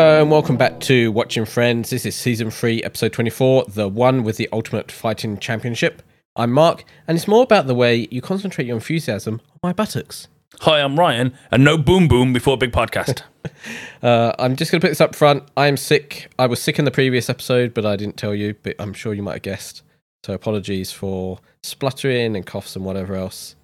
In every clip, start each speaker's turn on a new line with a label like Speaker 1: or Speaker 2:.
Speaker 1: Hello and welcome back to Watching Friends. This is season 3, episode 24, the one with the Ultimate Fighting Championship. I'm Mark, and it's more about the way you concentrate your enthusiasm on my buttocks.
Speaker 2: Hi, I'm Ryan, and no boom boom before big podcast.
Speaker 1: Uh, I'm just going to put this up front. I am sick. I was sick in the previous episode, but I didn't tell you, but I'm sure you might have guessed. So apologies for spluttering and coughs and whatever else.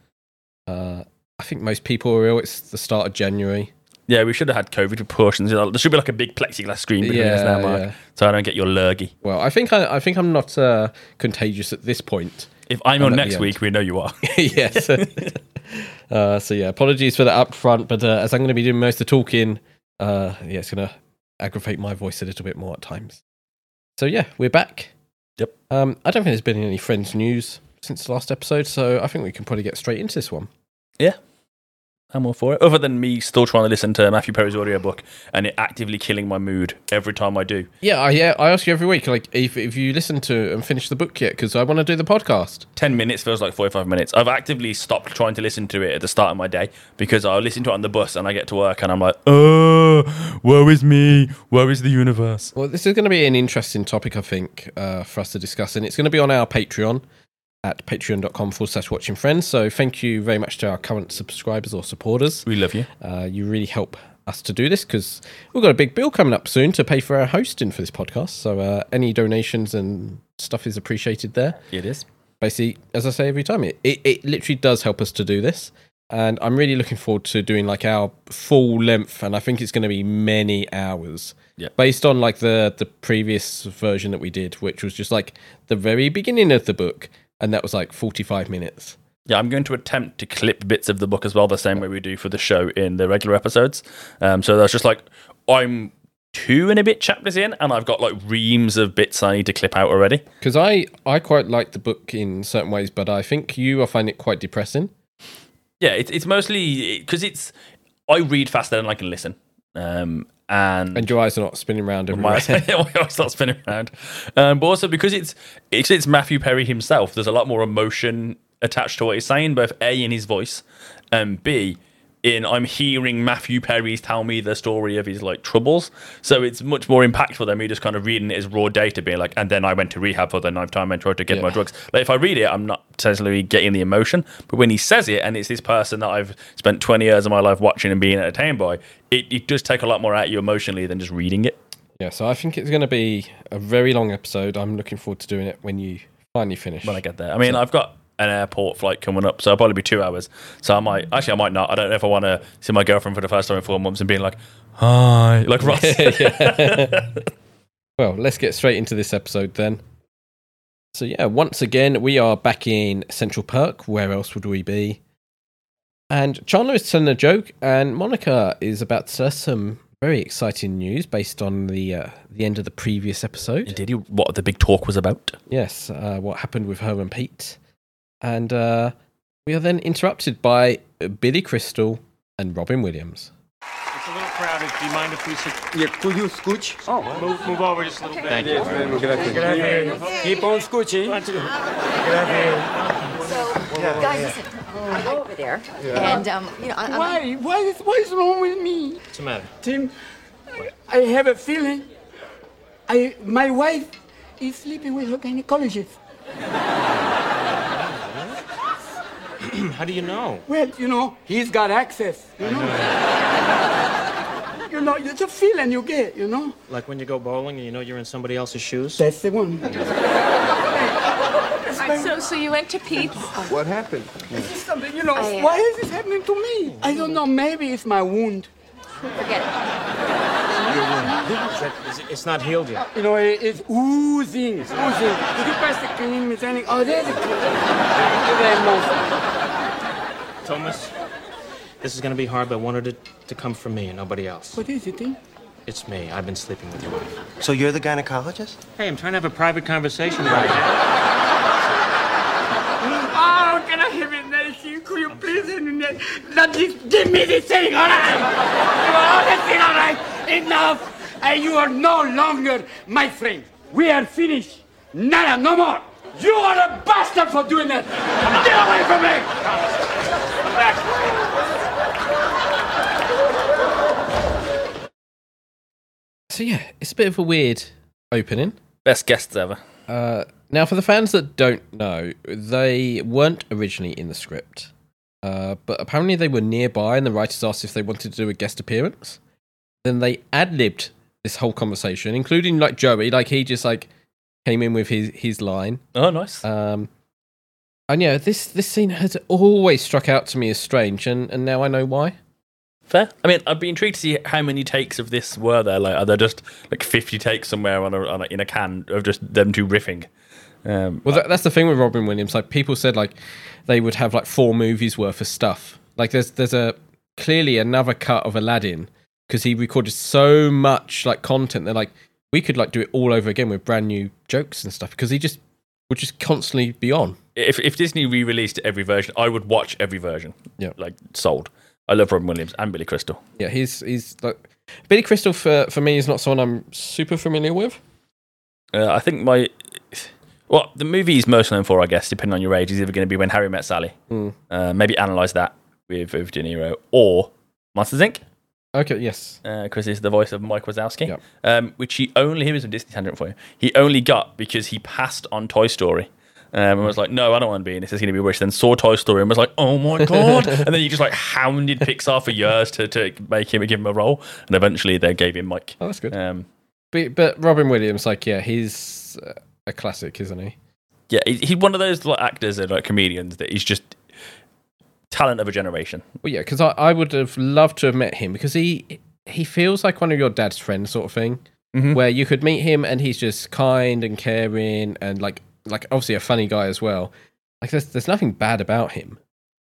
Speaker 1: Uh, I think most people are ill. It's the start of January.
Speaker 2: Yeah, we should have had COVID precautions. You know, There should be like a big plexiglass screen between us now, Mark,
Speaker 1: Yeah, yeah.
Speaker 2: so I don't get your lurgy.
Speaker 1: Well, I think I, I think I'm not uh, contagious at this point.
Speaker 2: If I'm on next week, we know you are.
Speaker 1: yes. uh, so yeah, apologies for that up front, but uh, as I'm going to be doing most of the talking, uh, yeah, it's going to aggravate my voice a little bit more at times. So yeah, we're back.
Speaker 2: Yep.
Speaker 1: Um, I don't think there's been any Friends news since the last episode, so I think we can probably get straight into this one.
Speaker 2: I'm all for it. Other than me still trying to listen to Matthew Perry's audiobook and it actively killing my mood every time I do.
Speaker 1: Yeah, I, yeah, I ask you every week, like if if you listen to and finish the book yet, because I want to do the podcast.
Speaker 2: 10 minutes feels like 45 minutes. I've actively stopped trying to listen to it at the start of my day because I'll listen to it on the bus and I get to work and I'm like, oh, woe is me. Woe is the universe.
Speaker 1: Well, this is going to be an interesting topic, I think, uh, for us to discuss, and it's going to be on our Patreon at patreon.com forward slash watching friends. So thank you very much to our current subscribers or supporters.
Speaker 2: We love you.
Speaker 1: Uh, you really help us to do this because we've got a big bill coming up soon to pay for our hosting for this podcast. So uh, any donations and stuff is appreciated there.
Speaker 2: It is.
Speaker 1: Basically, as I say every time, it, it, it literally does help us to do this. And I'm really looking forward to doing like our full length, and I think it's going to be many hours.
Speaker 2: Yeah.
Speaker 1: Based on like the the previous version that we did, which was just like the very beginning of the book, and that was like 45 minutes.
Speaker 2: Yeah, I'm going to attempt to clip bits of the book as well, the same way we do for the show in the regular episodes. Um, so that's just like I'm two and a bit chapters in, and I've got like reams of bits I need to clip out already.
Speaker 1: Because I I quite like the book in certain ways, but I think you will find it quite depressing.
Speaker 2: Yeah, it's it's mostly because it's I read faster than I can listen, um, and,
Speaker 1: And your eyes are not spinning around
Speaker 2: my my eyes start spinning around. Um, but also because it's it's it's Matthew Perry himself. There's a lot more emotion attached to what he's saying, both a in his voice, and b in I'm hearing Matthew Perry's tell me the story of his like troubles. So it's much more impactful than me just kind of reading it as raw data, being like, and then I went to rehab for the ninth time and tried to get my drugs. Like if I read it, I'm not necessarily getting the emotion. But when he says it, and it's this person that I've spent 20 years of my life watching and being entertained by, it, it does take a lot more out of you emotionally than just reading it.
Speaker 1: yeah, so I think it's going to be a very long episode. I'm looking forward to doing it when you finally finish.
Speaker 2: when I get there. I mean, I've got an airport flight coming up, so it'll probably be two hours. So I might actually, I might not. I don't know if I want to see my girlfriend for the first time in four months and being like, "Hi," like Ross.
Speaker 1: Well, let's get straight into this episode then. So yeah, once again we are back in Central Park. Where else would we be? And Chandler is telling a joke, and Monica is about to tell us some very exciting news based on the uh, the end of the previous episode.
Speaker 2: Did you what the big talk was about?
Speaker 1: Yes, uh, what happened with her and Pete, and uh, we are then interrupted by Billy Crystal and Robin Williams.
Speaker 3: It's a little crowded. Do you mind if we sit?
Speaker 4: Yeah, could you scooch? Oh,
Speaker 3: Move, move over just a little bit. Thank you.
Speaker 4: Keep on scooching.
Speaker 5: So, guys, listen. I like over there, and um, you know, I, I'm,
Speaker 4: Why? Why is, what is wrong with me?
Speaker 3: What's the matter?
Speaker 4: Tim, I have a feeling I, my wife is sleeping with her gynecologist.
Speaker 3: How do you know?
Speaker 4: Well, you know, he's got access, you know. you know, it's a feeling you get, you know.
Speaker 3: Like when you go bowling and you know you're in somebody else's shoes?
Speaker 4: That's the one.
Speaker 6: So, so you went to Pete's?
Speaker 7: What happened?
Speaker 4: Something, you know,
Speaker 5: I, uh,
Speaker 4: why is this happening to me? I don't know, maybe it's my wound.
Speaker 5: forget it.
Speaker 3: Is that, is it, it's not healed yet.
Speaker 4: You know, it, it's oozing, it's oozing. Did you pass the cream? Is any, oh, there's the cream.
Speaker 3: Thomas, this is going to be hard, but I wanted it to come from me and nobody else.
Speaker 4: What is it, Tim?
Speaker 3: It's me. I've been sleeping with your wife.
Speaker 7: So you're the gynecologist?
Speaker 3: Hey, I'm trying to have a private conversation about it.
Speaker 4: Oh, can I have it, Nancy? Could you please let, let this, give me this thing, all right? Oh, that's it, all right. Enough. And you are no longer my friend. We are finished. Nada, no more. You are a bastard for doing that. Get away from me. Come back.
Speaker 1: so yeah, it's a bit of a weird opening.
Speaker 2: Best guests ever.
Speaker 1: Uh, now, for the fans that don't know, they weren't originally in the script, uh, but apparently they were nearby, and the writers asked if they wanted to do a guest appearance. Then they ad libbed this whole conversation, including like Joey, like he just like came in with his his line.
Speaker 2: Oh, nice.
Speaker 1: Um, and yeah, this this scene has always struck out to me as strange, and, and now I know why.
Speaker 2: Fair. I mean, I'd be intrigued to see how many takes of this were there. Like, are there just like fifty takes somewhere on a, on a in a can of just them two riffing? Um,
Speaker 1: Well, that, that's the thing with Robin Williams. Like people said, like they would have like four movies worth of stuff. Like there's there's a clearly another cut of Aladdin because he recorded so much like content. They're like we could like do it all over again with brand new jokes and stuff because he just would just constantly be on.
Speaker 2: if if Disney re-released every version, I would watch every version.
Speaker 1: Yeah.
Speaker 2: like sold. I love Robin Williams and Billy Crystal.
Speaker 1: Yeah, he's he's like Billy Crystal for for me is not someone I'm super familiar with.
Speaker 2: Uh, I think my well, the movie he's most known for, I guess, depending on your age, is either going to be When Harry Met Sally.
Speaker 1: Mm.
Speaker 2: Uh, maybe analyze that with, with De Niro or Monsters Inc.
Speaker 1: Okay, yes.
Speaker 2: because he's the voice of Mike Wazowski,
Speaker 1: Yep.
Speaker 2: um, which he only here is a Disney tangent for you. He only got because he passed on Toy Story. Um, and was like, no, I don't want to be in this. It's going to be rich. Then saw Toy Story and was like, oh my god! and then he just like hounded Pixar for years to, to make him give him a role, and eventually they gave him Mike.
Speaker 1: Oh, that's good.
Speaker 2: Um,
Speaker 1: But, but Robin Williams, like, yeah, he's uh, a classic, isn't he?
Speaker 2: yeah, he, he's one of those like actors and like comedians that he's just talent of a generation.
Speaker 1: Well, yeah, because I, I would have loved to have met him because he he feels like one of your dad's friends, sort of thing,
Speaker 2: Mhm.
Speaker 1: where you could meet him and he's just kind and caring and like like obviously a funny guy as well. Like there's there's nothing bad about him.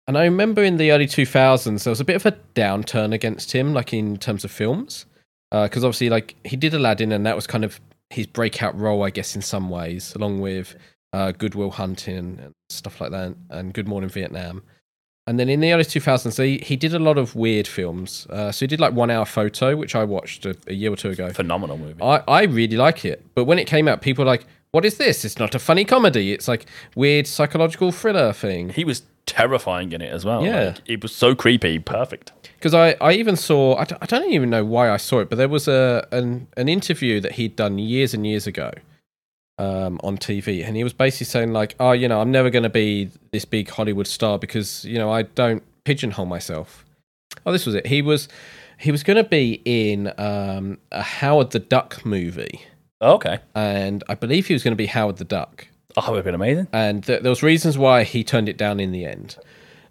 Speaker 1: And I remember in the early 2000s there was a bit of a downturn against him, like in terms of films, because obviously like he did Aladdin and that was kind of his breakout role, I guess, in some ways, along with uh, Good Will Hunting and stuff like that, and Good Morning Vietnam. And then in the early 2000s, he, he did a lot of weird films. Uh, so he did like One Hour Photo, which I watched a, a year or two ago.
Speaker 2: Phenomenal movie.
Speaker 1: I, I really like it. But when it came out, people were like, what is this? It's not a funny comedy. It's like weird psychological thriller thing.
Speaker 2: he was terrifying in it as well.
Speaker 1: Yeah.
Speaker 2: Like, it was so creepy, perfect.
Speaker 1: Because I, I even saw, I don't, I don't even know why I saw it, but there was a an, an interview that he'd done years and years ago um, on TV. And he was basically saying, like, oh, you know, I'm never going to be this big Hollywood star because, you know, I don't pigeonhole myself. Oh, this was it. He was he was going to be in um, a Howard the Duck movie.
Speaker 2: Okay,
Speaker 1: And I believe he was going to be Howard the Duck.
Speaker 2: oh, that would have been amazing.
Speaker 1: and th- there was reasons why he turned it down in the end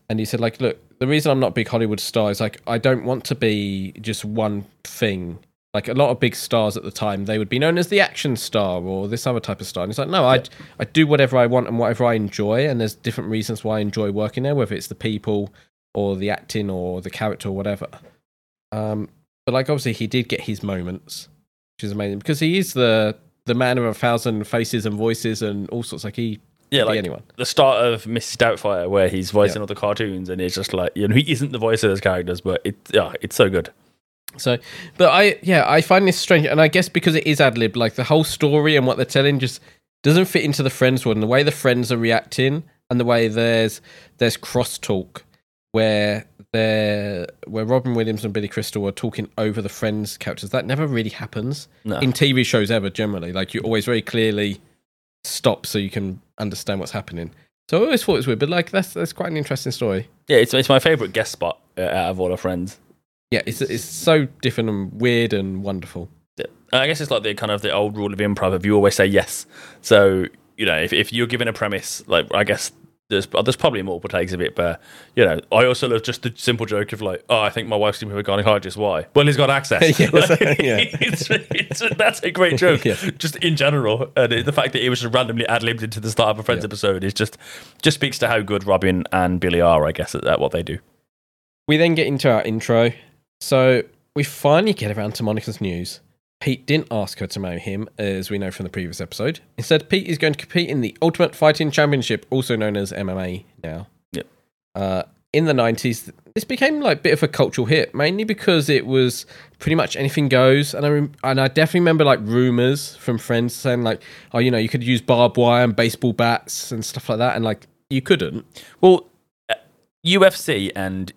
Speaker 1: and he said like look the reason i'm not a big hollywood star is like i don't want to be just one thing like a lot of big stars at the time they would be known as the action star or this other type of star and he's like no i i do whatever i want and whatever i enjoy and there's different reasons why i enjoy working there whether it's the people or the acting or the character or whatever um but like obviously he did get his moments which is amazing because he is the the man of a thousand faces and voices and all sorts like he
Speaker 2: Yeah, like
Speaker 1: anyone
Speaker 2: the start of Mrs. Doubtfire, where he's voicing
Speaker 1: Yeah.
Speaker 2: all the cartoons, and it's just like you know he isn't the voice of those characters, but it yeah, it's so good.
Speaker 1: So, but I, yeah, I find this strange, and I guess because it is ad lib, like the whole story and what they're telling just doesn't fit into the Friends one. The way the Friends are reacting, and the way there's there's crosstalk where they're where Robin Williams and Billy Crystal are talking over the Friends characters. That never really happens
Speaker 2: No.
Speaker 1: in TV shows ever. Generally, like you always very clearly stop so you can understand what's happening. So I always thought it was weird, but like that's that's quite an interesting story.
Speaker 2: Yeah, it's it's my favorite guest spot uh, out of all our friends.
Speaker 1: Yeah, it's it's so different and weird and wonderful.
Speaker 2: Yeah. I guess it's like the kind of the old rule of improv of you always say yes. So you know, if if you're given a premise, like I guess there's there's probably multiple takes of it, but you know, I also love just the simple joke of like, oh, I think my wife's going to be a gynecologist. Why? Well, he's got access.
Speaker 1: Yes,
Speaker 2: Like,
Speaker 1: yeah.
Speaker 2: it's, it's, that's a great joke,
Speaker 1: Yeah.
Speaker 2: just in general. And it- the fact that it was just randomly ad libbed into the start of a Friends
Speaker 1: Yeah.
Speaker 2: episode is just just speaks to how good Robin and Billy are, I guess, at, at what they do.
Speaker 1: We then get into our intro. So we finally get around to Monica's news. Pete didn't ask her to marry him, as we know from the previous episode. Instead, Pete is going to compete in the Ultimate Fighting Championship, also known as MMA now.
Speaker 2: Yep.
Speaker 1: Uh, in the 90s, this became like a bit of a cultural hit, mainly because it was pretty much anything goes. And I, rem- and I definitely remember like rumors from friends saying, like, oh, you know, you could use barbed wire and baseball bats and stuff like that. And like, you couldn't.
Speaker 2: Well, uh, UFC and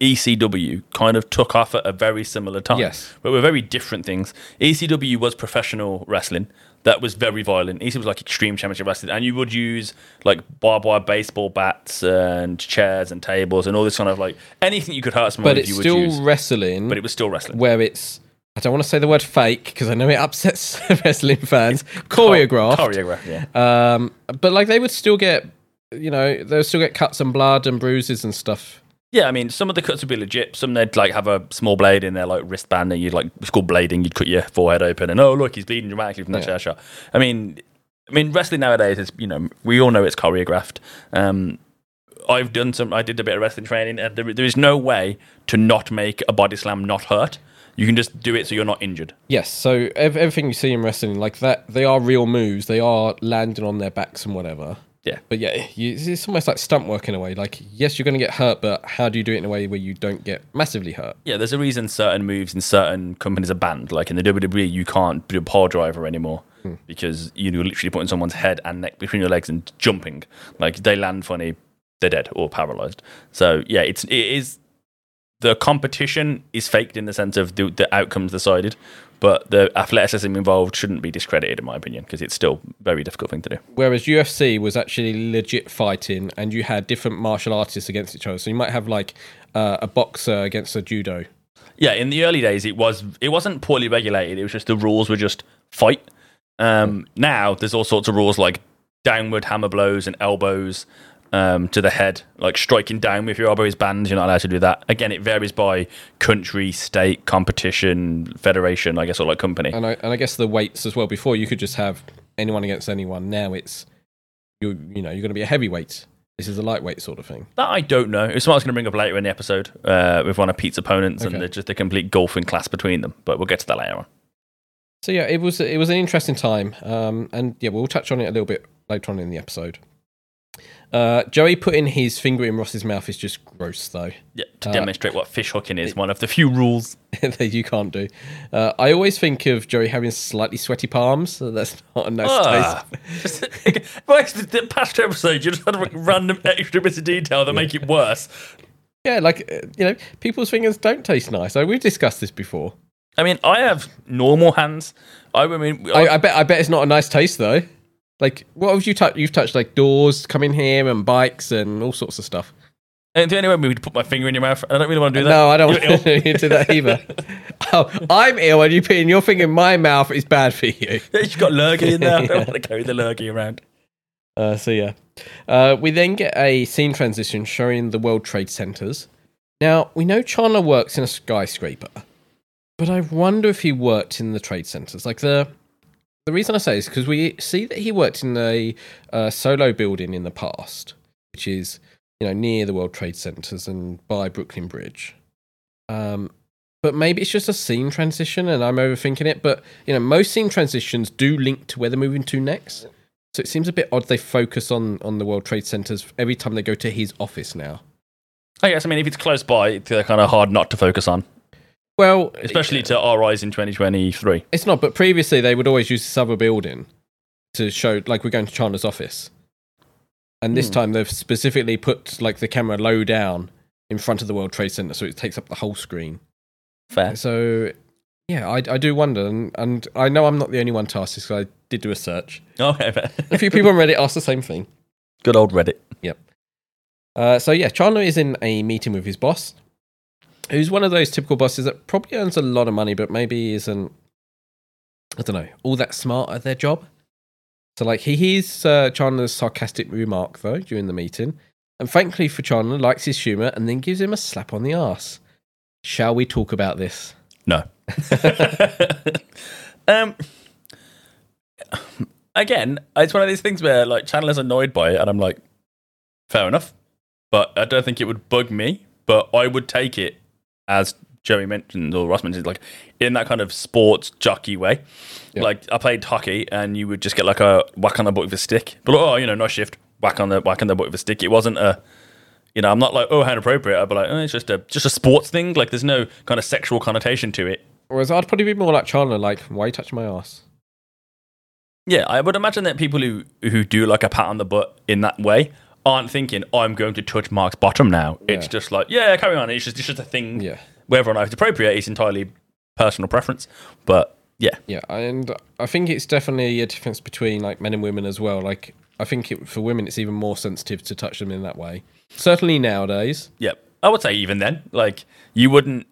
Speaker 2: ECW kind of took off at a very similar time.
Speaker 1: Yes.
Speaker 2: But were very different things. ECW was professional wrestling that was very violent. ECW was like extreme championship wrestling. And you would use like barbed wire baseball bats and chairs and tables and all this kind of like anything you could hurt someone
Speaker 1: But
Speaker 2: with,
Speaker 1: it's
Speaker 2: you would
Speaker 1: still
Speaker 2: use.
Speaker 1: wrestling,
Speaker 2: But it was still wrestling.
Speaker 1: where it's. I don't want to say the word fake because I know it upsets wrestling fans. Choreographed.
Speaker 2: Choreographed, yeah.
Speaker 1: Um, but like they would still get, you know, they would still get cuts and blood and bruises and stuff.
Speaker 2: Yeah, I mean, some of the cuts would be legit. Some they'd like have a small blade in their like wristband, and you'd like it's called blading. You'd cut your forehead open, and oh look, he's bleeding dramatically from that
Speaker 1: Yeah.
Speaker 2: chair shot. I mean, I mean, wrestling nowadays is you know we all know it's choreographed. Um, I've done some. I did a bit of wrestling training, and there, there is no way to not make a body slam not hurt. You can just do it so you're not injured.
Speaker 1: Yes, so ev- everything you see in wrestling, like that, they are real moves. They are landing on their backs and whatever.
Speaker 2: Yeah.
Speaker 1: But yeah, you, it's almost like stunt work in a way. Like, yes, you're going to get hurt, but how do you do it in a way where you don't get massively hurt?
Speaker 2: Yeah, there's a reason certain moves in certain companies are banned. Like in the WWE, you can't do a pile driver anymore hmm. because you're literally putting someone's head and neck between your legs and jumping. Like they land funny, they're dead or paralyzed. So yeah, it's it is the competition is faked in the sense of the, the outcomes decided, but the athleticism involved shouldn't be discredited in my opinion because it's still a very difficult thing to do.
Speaker 1: Whereas UFC was actually legit fighting, and you had different martial artists against each other. So you might have like uh, a boxer against a judo.
Speaker 2: Yeah, in the early days, it was it wasn't poorly regulated. It was just the rules were just fight. Um, now there's all sorts of rules like downward hammer blows and elbows um, to the head, like striking down with your elbow is banned. You're not allowed to do that. Again, it varies by country, state, competition, federation, I guess, or like company.
Speaker 1: And I and I guess the weights as well. Before you could just have anyone against anyone. Now it's you you know you're going to be a heavyweight. This is a lightweight sort of thing.
Speaker 2: That I don't know. It's what I was going to bring up later in the episode uh, with one of Pete's opponents,
Speaker 1: Okay.
Speaker 2: and they're just a complete golfing class between them. But we'll get to that later on.
Speaker 1: So yeah, it was it was an interesting time, um, and yeah, we'll touch on it a little bit later on in the episode. Uh, Joey putting his finger in Ross's mouth is just gross, though.
Speaker 2: Yeah, to
Speaker 1: Uh,
Speaker 2: demonstrate what fish hooking is, one of the few rules.
Speaker 1: that you can't do. Uh, I always think of Joey having slightly sweaty palms. So that's not a nice
Speaker 2: Ah.
Speaker 1: taste.
Speaker 2: it's the past episode, you just had like random extra bits of detail that make it worse.
Speaker 1: Yeah, like uh, you know, people's fingers don't taste nice. Like, we've discussed this before.
Speaker 2: I mean, I have normal hands. I mean,
Speaker 1: I, I bet I bet it's not a nice taste though. Like, what have you touched? You've touched like doors, coming here, and bikes, and all sorts of stuff.
Speaker 2: and the only way we would put my finger in your mouth. I don't really want to do that.
Speaker 1: No, I don't
Speaker 2: You're
Speaker 1: want
Speaker 2: ill.
Speaker 1: to do that either. oh, I'm ill, and you putting your finger in my mouth is bad for you.
Speaker 2: Yeah, You've got lurgy in there. I don't want to carry the lurgy around.
Speaker 1: Uh, so yeah, uh, we then get a scene transition showing the World Trade Centers. Now we know Chandler works in a skyscraper, but I wonder if he worked in the trade centers. Like the the reason I say is because we see that he worked in a uh, solo building in the past, which is you know near the World Trade Centers and by Brooklyn Bridge. Um, but maybe it's just a scene transition and I'm overthinking it. But you know, most scene transitions do link to where they're moving to next. So it seems a bit odd they focus on on the World Trade Centers every time they go to his office now.
Speaker 2: I guess. I mean, if it's close by, it's kind of hard not to focus on,
Speaker 1: Well,
Speaker 2: especially to our eyes in 2023.
Speaker 1: it's not. But previously they would always use this other building to show, like we're going to Chandler's office, and this
Speaker 2: Hmm.
Speaker 1: time they've specifically put like the camera low down in front of the World Trade Center, so it takes up the whole screen.
Speaker 2: Fair.
Speaker 1: So yeah, I, I do wonder, and, and I know I'm not the only one to ask this. I did do a search.
Speaker 2: Okay, fair.
Speaker 1: A few people on Reddit asked the same thing.
Speaker 2: Good old Reddit. Yep.
Speaker 1: Uh, so yeah, Chandler is in a meeting with his boss, who's one of those typical bosses that probably earns a lot of money, but maybe isn't. I don't know, all that smart at their job. So like he hears uh, Chandler's sarcastic remark though during the meeting, and thankfully for Chandler, likes his humor and then gives him a slap on the ass. Shall we talk about this?
Speaker 2: No. um. Again, it's one of these things where like Chandler's annoyed by it, and I'm like, fair enough, but I don't think it would bug me. But I would take it as Joey mentioned or Ross mentioned, like in that kind of sports jockey way.
Speaker 1: Yeah.
Speaker 2: Like I played hockey, and you would just get like a whack on the butt with a stick. But oh, you know, no shift, whack on the whack on the butt with a stick. It wasn't a you know, I'm not like, oh, how inappropriate. I'd be like, oh, it's just a just a sports thing. Like, there's no kind of sexual connotation to it.
Speaker 1: Whereas I'd probably be more like Chandler, like, why are you touching my ass?
Speaker 2: Yeah, I would imagine that people who who do like a pat on the butt in that way aren't thinking oh, I'm going to touch Mark's bottom now. It's just like yeah, carry on. It's just it's just a thing.
Speaker 1: Yeah.
Speaker 2: Whether or not it's appropriate is entirely personal preference. But yeah,
Speaker 1: Yeah, and I think it's definitely a difference between like men and women as well. Like I think it, for women, it's even more sensitive to touch them in that way. Certainly nowadays.
Speaker 2: yeah. I would say even then, like you wouldn't.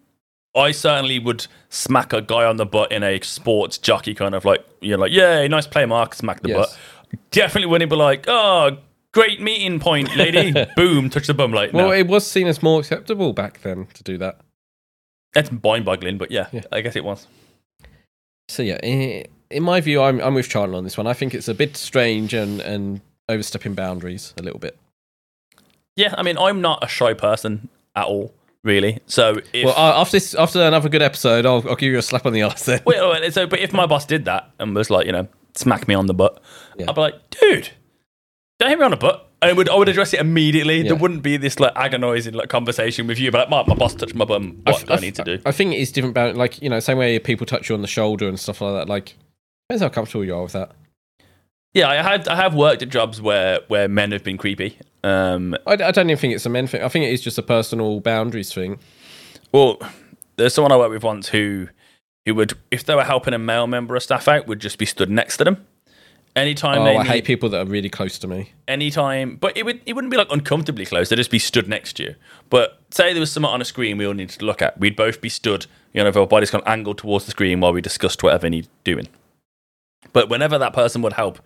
Speaker 2: I certainly would smack a guy on the butt in a sports jockey kind of like you're like yeah, nice play, Mark. Smack the
Speaker 1: Yes.
Speaker 2: butt. Definitely wouldn't be like oh. Great meeting point, lady. Boom, touch the bum. light.
Speaker 1: Well,
Speaker 2: no.
Speaker 1: it was seen as more acceptable back then to do that.
Speaker 2: That's mind boggling, but yeah,
Speaker 1: Yeah.
Speaker 2: I guess it was.
Speaker 1: So yeah, in, in my view, I'm I'm with Charlie on this one. I think it's a bit strange and and overstepping boundaries a little bit.
Speaker 2: Yeah, I mean, I'm not a shy person at all, really. So if
Speaker 1: well, uh, after this, after another good episode, I'll, I'll give you a slap on the arse then.
Speaker 2: Wait, wait, so but if my boss did that and was like, you know, smack me on the butt,
Speaker 1: Yeah.
Speaker 2: I'd be like, dude, don't hit me on the butt. And I would I would address it immediately. There wouldn't be this like agonising like conversation with you, but like, my, my boss touched my bum. What
Speaker 1: f-
Speaker 2: do I
Speaker 1: f-
Speaker 2: need to do?
Speaker 1: I think it's different about like you know same way people touch you on the shoulder and stuff like that. Like depends how comfortable you are with that.
Speaker 2: Yeah, I had I have worked at jobs where where men have been creepy. Um,
Speaker 1: I, I don't even think it's a men thing. I think it is just a personal boundaries thing.
Speaker 2: well, there's someone I worked with once who who would if they were helping a male member of staff out would just be stood next to them. Anytime
Speaker 1: Oh,
Speaker 2: they
Speaker 1: I
Speaker 2: need-
Speaker 1: hate people that are really close to me.
Speaker 2: anytime, but it would it wouldn't be like uncomfortably close. They'd just be stood next to you. But say there was something on a screen we all needed to look at, we'd both be stood, you know, with our bodies kind of angled towards the screen while we discussed whatever needed doing. But whenever that person would help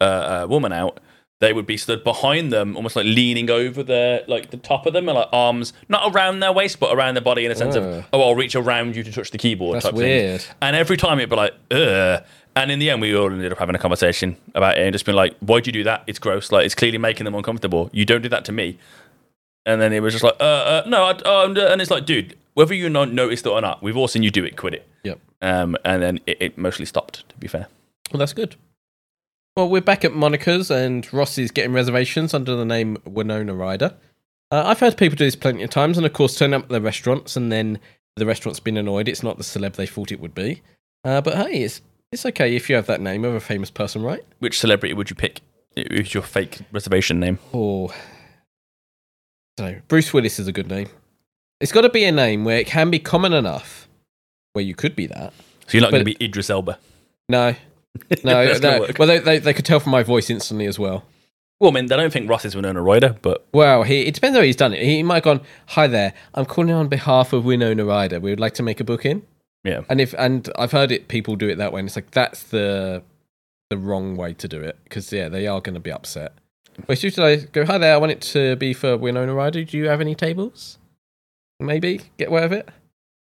Speaker 2: uh, a woman out, they would be stood behind them, almost like leaning over their like the top of them, and like arms not around their waist, but around their body in a sense of oh, I'll reach around you to touch the keyboard.
Speaker 1: That's
Speaker 2: type thing.
Speaker 1: weird.
Speaker 2: And every time it'd be like, ugh. And in the end, we all ended up having a conversation about it and just been like, why'd you do that? It's gross. Like, it's clearly making them uncomfortable. You don't do that to me. And then it was just like, uh, uh no. I, uh, and it's like, dude, whether you not noticed it or not, we've all seen you do it. Quit it.
Speaker 1: Yep.
Speaker 2: Um, and then it, it mostly stopped, to be fair.
Speaker 1: Well, that's good. Well, we're back at Monica's, and Ross is getting reservations under the name Winona Ryder. Uh, I've heard people do this plenty of times, and of course, turn up at the restaurants, and then the restaurant's been annoyed. It's not the celeb they thought it would be. Uh, but hey, it's it's okay if you have that name of a famous person, right?
Speaker 2: Which celebrity would you pick? Who's your fake reservation name?
Speaker 1: Or so Bruce Willis is a good name. It's got to be a name where it can be common enough where you could be that.
Speaker 2: So you're not going to be Idris Elba.
Speaker 1: No, no, no. Well, they, they they could tell from my voice instantly as well.
Speaker 2: Well, I mean, they don't think Ross is Winona Ryder, but
Speaker 1: Well, he, it depends how he's done it. He might have gone, "Hi there, I'm calling on behalf of Winona Ryder. We would like to make a booking."
Speaker 2: Yeah.
Speaker 1: And if and I've heard it, people do it that way, and it's like that's the the wrong way to do it because yeah, they are going to be upset. Wait, should I go? Hi there, I want it to be for Winona Ryder. Do you have any tables? Maybe get away with it.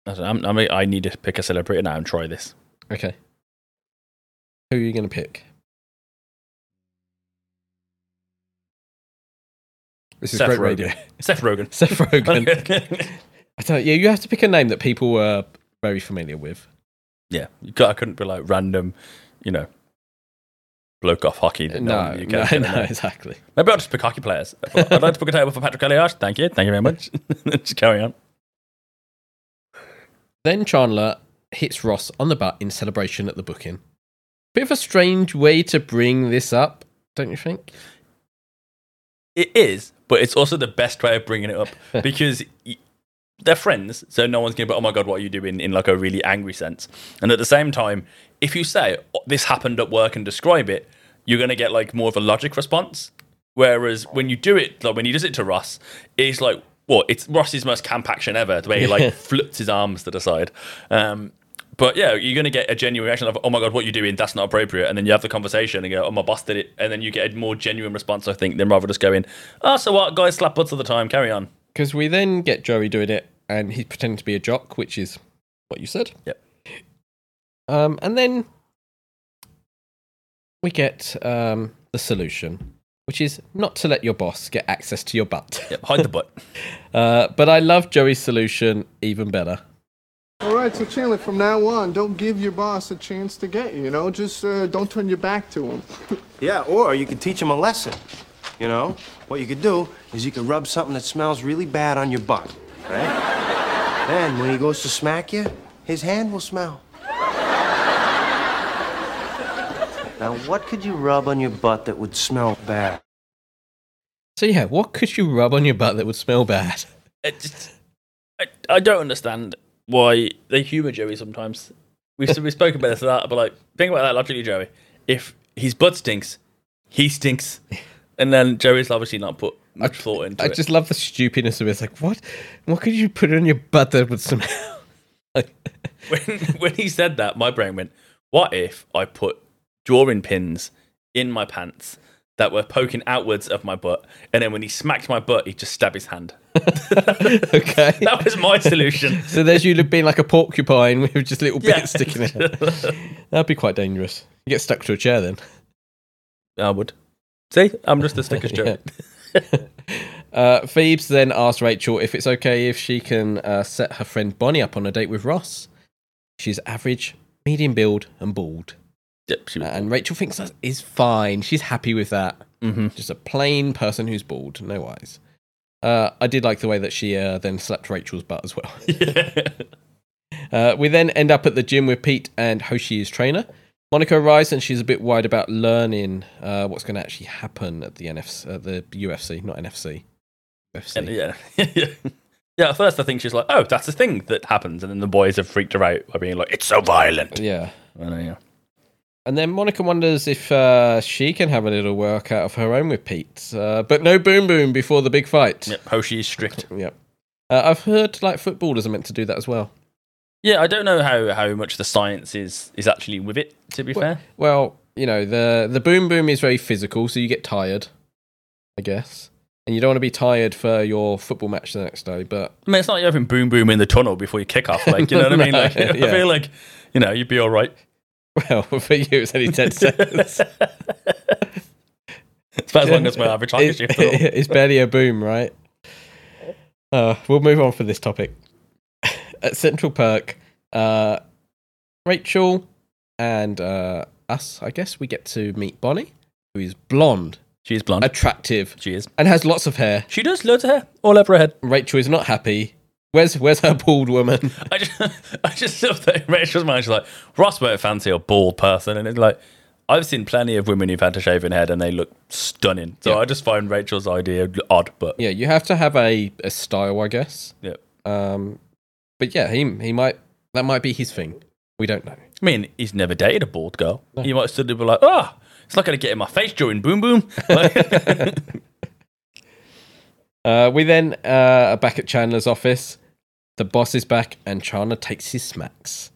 Speaker 2: I, don't know, I'm, I'm, I need to pick a celebrity now and try this.
Speaker 1: Okay. Who are you going to pick? This is
Speaker 2: Seth
Speaker 1: great
Speaker 2: Rogen.
Speaker 1: radio.
Speaker 2: Seth Rogen.
Speaker 1: Seth Rogen. I don't, yeah, you have to pick a name that people are very familiar with.
Speaker 2: yeah, you got, I couldn't be like random, you know, bloke off hockey. that
Speaker 1: No,
Speaker 2: one in the
Speaker 1: no, no, exactly.
Speaker 2: Maybe I'll just pick hockey players. I'd like to book a table for Patrik Elias. Thank you. Thank you very much. just carry on.
Speaker 1: Then Chandler hits Ross on the butt in celebration at the booking. Bit of a strange way to bring this up, don't you think?
Speaker 2: It is, but it's also the best way of bringing it up because y- they're friends, so no one's going to be, oh my God, what are you doing in like a really angry sense. And at the same time, if you say, "Oh, this happened at work and describe it, you're going to get like more of a logic response. Whereas when you do it, like when he does it to Ross, it's like, what? It's Ross's most camp action ever, the way he like flips his arms to the side. Um, but yeah, you're going to get a genuine reaction of, oh my God, what are you doing? That's not appropriate. And then you have the conversation and go, oh, my boss did it. And then you get a more genuine response, I think, than rather just going, oh, so what? Guys slap butts all the time. Carry on.
Speaker 1: Because we then get Joey doing it, and he's pretending to be a jock, which is what you said.
Speaker 2: Yep.
Speaker 1: Um, and then we get um, the solution, which is not to let your boss get access to your butt.
Speaker 2: Yep, hide the butt.
Speaker 1: Uh, but I love Joey's solution even better.
Speaker 8: All right, so Chandler, from now on, don't give your boss a chance to get you, you know? Just uh, don't turn your back to him.
Speaker 7: Yeah, or you can teach him a lesson. You know, what you could do is you could rub something that smells really bad on your butt, right? then when he goes to smack you, his hand will smell. now, what could you rub on your butt that would smell bad?
Speaker 1: So yeah, what could you rub on your butt that would smell bad?
Speaker 2: It just, I, I don't understand why they humour Joey sometimes. We've, we've spoken about this a lot, but like, think about that logically, Joey. If his butt stinks, he stinks. And then Joey's obviously not put much thought into
Speaker 1: I
Speaker 2: it.
Speaker 1: I just love the stupidness of it. It's like, what? What could you put on your butt that would smell?
Speaker 2: when, when he said that, my brain went, what if I put drawing pins in my pants that were poking outwards of my butt, and then when he smacked my butt, he'd just stab his hand.
Speaker 1: okay.
Speaker 2: That was my solution.
Speaker 1: So there's you being like a porcupine with just little bits
Speaker 2: Yeah.
Speaker 1: sticking out. That'd be quite dangerous. You get stuck to a chair then.
Speaker 2: I would. See, I'm just a sticker's Joey.
Speaker 1: Uh, Phoebes then asks Rachel if it's okay if she can uh, set her friend Bonnie up on a date with Ross. She's average, medium build, and bald.
Speaker 2: Yep, she was.
Speaker 1: And Rachel thinks that is fine. She's happy with that.
Speaker 2: Mm-hmm.
Speaker 1: Just a plain person who's bald, no eyes. Uh, I did like the way that she uh, then slapped Rachel's butt as well. Uh, we then end up at the gym with Pete and Hoshi's trainer. Monica arrives and she's a bit worried about learning uh, what's going to actually happen at the NFC, uh, the UFC, not NFC. UFC.
Speaker 2: And yeah. yeah, at first I think she's like, oh, that's a thing that happens. And then the boys have freaked her out by being like, it's so violent.
Speaker 1: Yeah.
Speaker 2: I know, yeah.
Speaker 1: And then Monica wonders if uh, she can have a little workout of her own with Pete, uh, but no boom boom before the big fight.
Speaker 2: Yep, Hoshi is strict.
Speaker 1: Yep. Uh, I've heard like footballers are meant to do that as well.
Speaker 2: Yeah, I don't know how, how much the science is, is actually with it, to be fair.
Speaker 1: Well, you know the the boom boom is very physical, so you get tired, I guess, and you don't want to be tired for your football match the next day. But
Speaker 2: I mean, it's not like you're having boom boom in the tunnel before you kick off. Like, you know what I mean?
Speaker 1: No,
Speaker 2: Like, I feel like, you know, you'd be all right.
Speaker 1: well, for you it's only ten seconds.
Speaker 2: It's about as long as my average hockey shift.
Speaker 1: it's barely a boom, right? Uh, we'll move on for this topic. At Central Perk, uh, Rachel and uh, us, I guess, we get to meet Bonnie, who is blonde,
Speaker 2: She is blonde.
Speaker 1: attractive,
Speaker 2: she is.
Speaker 1: and has lots of hair.
Speaker 2: She does loads of hair all over her head.
Speaker 1: Rachel is not happy. Where's where's her bald woman?
Speaker 2: I just, I just love that Rachel's mind. She's like, Ross won't fancy a bald person, and it's like, I've seen plenty of women who've had a shaven head and they look stunning. So
Speaker 1: Yeah.
Speaker 2: I just find Rachel's idea odd, but
Speaker 1: Yeah, you have to have a, a style, I guess.
Speaker 2: yeah.
Speaker 1: Um, but yeah, he he might that might be his thing. We don't know.
Speaker 2: I mean, he's never dated a bald girl. He might still be like, oh, it's not going to get in my face during boom boom.
Speaker 1: Uh, we then uh, are back at Chandler's office. The boss is back, and Chandler takes his smacks.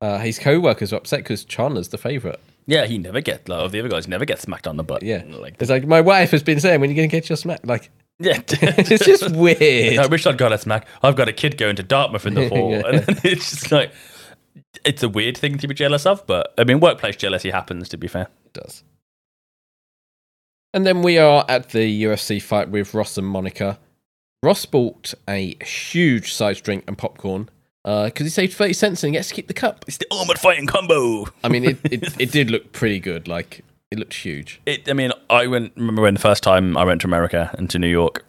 Speaker 1: Uh, his co-workers are upset because Chandler's the favorite.
Speaker 2: yeah, he never gets, like, the other guys never get smacked on the butt.
Speaker 1: Yeah,
Speaker 2: Like,
Speaker 1: it's like my wife has been saying, "When are you going to get your smack?" Like
Speaker 2: yeah.
Speaker 1: it's just weird.
Speaker 2: I wish I'd got a smack. I've got a kid going to Dartmouth in the fall.
Speaker 1: Yeah.
Speaker 2: And then it's just like, it's a weird thing to be jealous of, but I mean, workplace jealousy happens, to be fair.
Speaker 1: It does. And then we are at the UFC fight with Ross and Monica. Ross bought a huge size drink and popcorn uh, because he saved 30 cents and he gets to keep the cup.
Speaker 2: It's the armored fighting combo.
Speaker 1: I mean, it, it, it did look pretty good. Like, it looked huge.
Speaker 2: It, I mean, I went, remember when the first time I went to America and to New York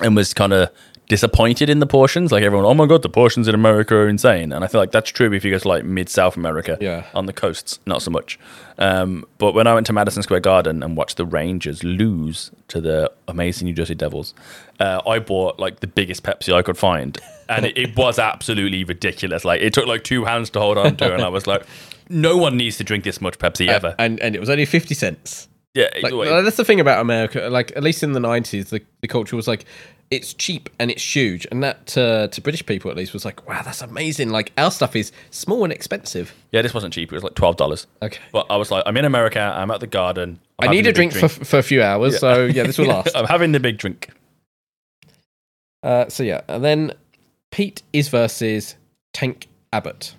Speaker 2: and was kind of disappointed in the portions. Like everyone, oh my God, the portions in America are insane. And I feel like that's true if you go to like mid South America.
Speaker 1: Yeah.
Speaker 2: On the coasts, not so much. Um, but when I went to Madison Square Garden and watched the Rangers lose to the amazing New Jersey Devils, uh, I bought like the biggest Pepsi I could find. And it, it was absolutely ridiculous. Like it took like two hands to hold on to. And I was like, no one needs to drink this much Pepsi ever.
Speaker 1: And, and it was only 50 cents.
Speaker 2: yeah.
Speaker 1: Like, that's the thing about America. Like, at least in the 90s, the, the culture was like, it's cheap and it's huge. And that, uh, to British people at least, was like, wow, that's amazing. Like, our stuff is small and expensive.
Speaker 2: Yeah, this wasn't cheap. It was like twelve dollars.
Speaker 1: Okay.
Speaker 2: But I was like, I'm in America. I'm at the garden. I'm
Speaker 1: I need a
Speaker 2: big
Speaker 1: drink, For, for a few hours. So, yeah, this will last.
Speaker 2: I'm having the big drink.
Speaker 1: Uh, so yeah, and then Pete is versus Tank Abbott,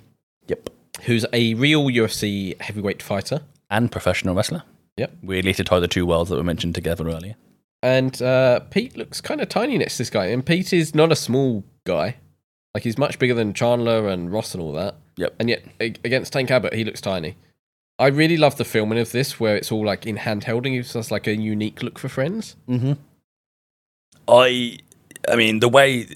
Speaker 2: Yep.
Speaker 1: Who's a real UFC heavyweight fighter.
Speaker 2: And professional wrestler.
Speaker 1: Yep.
Speaker 2: Weirdly to tie the two worlds that were mentioned together earlier.
Speaker 1: And uh, Pete looks kind of tiny next to this guy. And Pete is not a small guy. Like he's much bigger than Chandler and Ross and all that.
Speaker 2: Yep.
Speaker 1: And yet against Tank Abbott, he looks tiny. I really love the filming of this, where it's all like in handheld and gives us like a unique look for friends.
Speaker 2: I, I mean, the way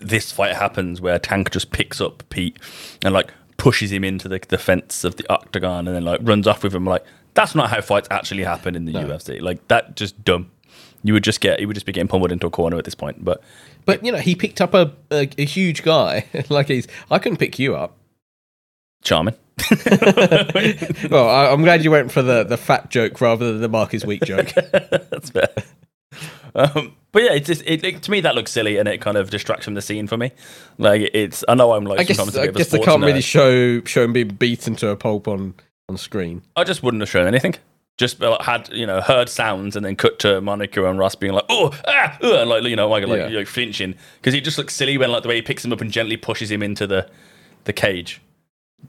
Speaker 2: this fight happens, where Tank just picks up Pete and like pushes him into the, the fence of the octagon, and then like runs off with him, like that's not how fights actually happen in the UFC. Like that, just dumb. You would just get, you would just be getting pummeled into a corner at this point. But
Speaker 1: But you know, he picked up a a, a huge guy. like he's, I couldn't pick you up.
Speaker 2: charming.
Speaker 1: Well, I, I'm glad you went for the the fat joke rather than the Mark is weak joke.
Speaker 2: That's fair. Um, but yeah, it's just, it, it- to me that looks silly and it kind of distracts from the scene for me. Like it's, I know I'm like
Speaker 1: I guess I
Speaker 2: bit of a
Speaker 1: guess they can't really
Speaker 2: nerd.
Speaker 1: show show him being beaten to a pulp on on screen.
Speaker 2: I just wouldn't have shown anything. Just uh, had you know heard sounds and then cut to Monica and Ross being like oh ah uh, and like you know like, like
Speaker 1: Yeah.
Speaker 2: know, flinching because he just looks silly when like the way he picks him up and gently pushes him into the the cage.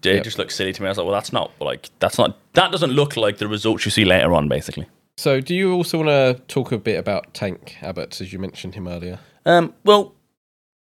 Speaker 2: It
Speaker 1: Yep.
Speaker 2: just looks silly to me. I was like, well, that's not like that's not that doesn't look like the results you see later on, basically.
Speaker 1: So, do you also want to talk a bit about Tank Abbott, as you mentioned him earlier?
Speaker 2: Um, well,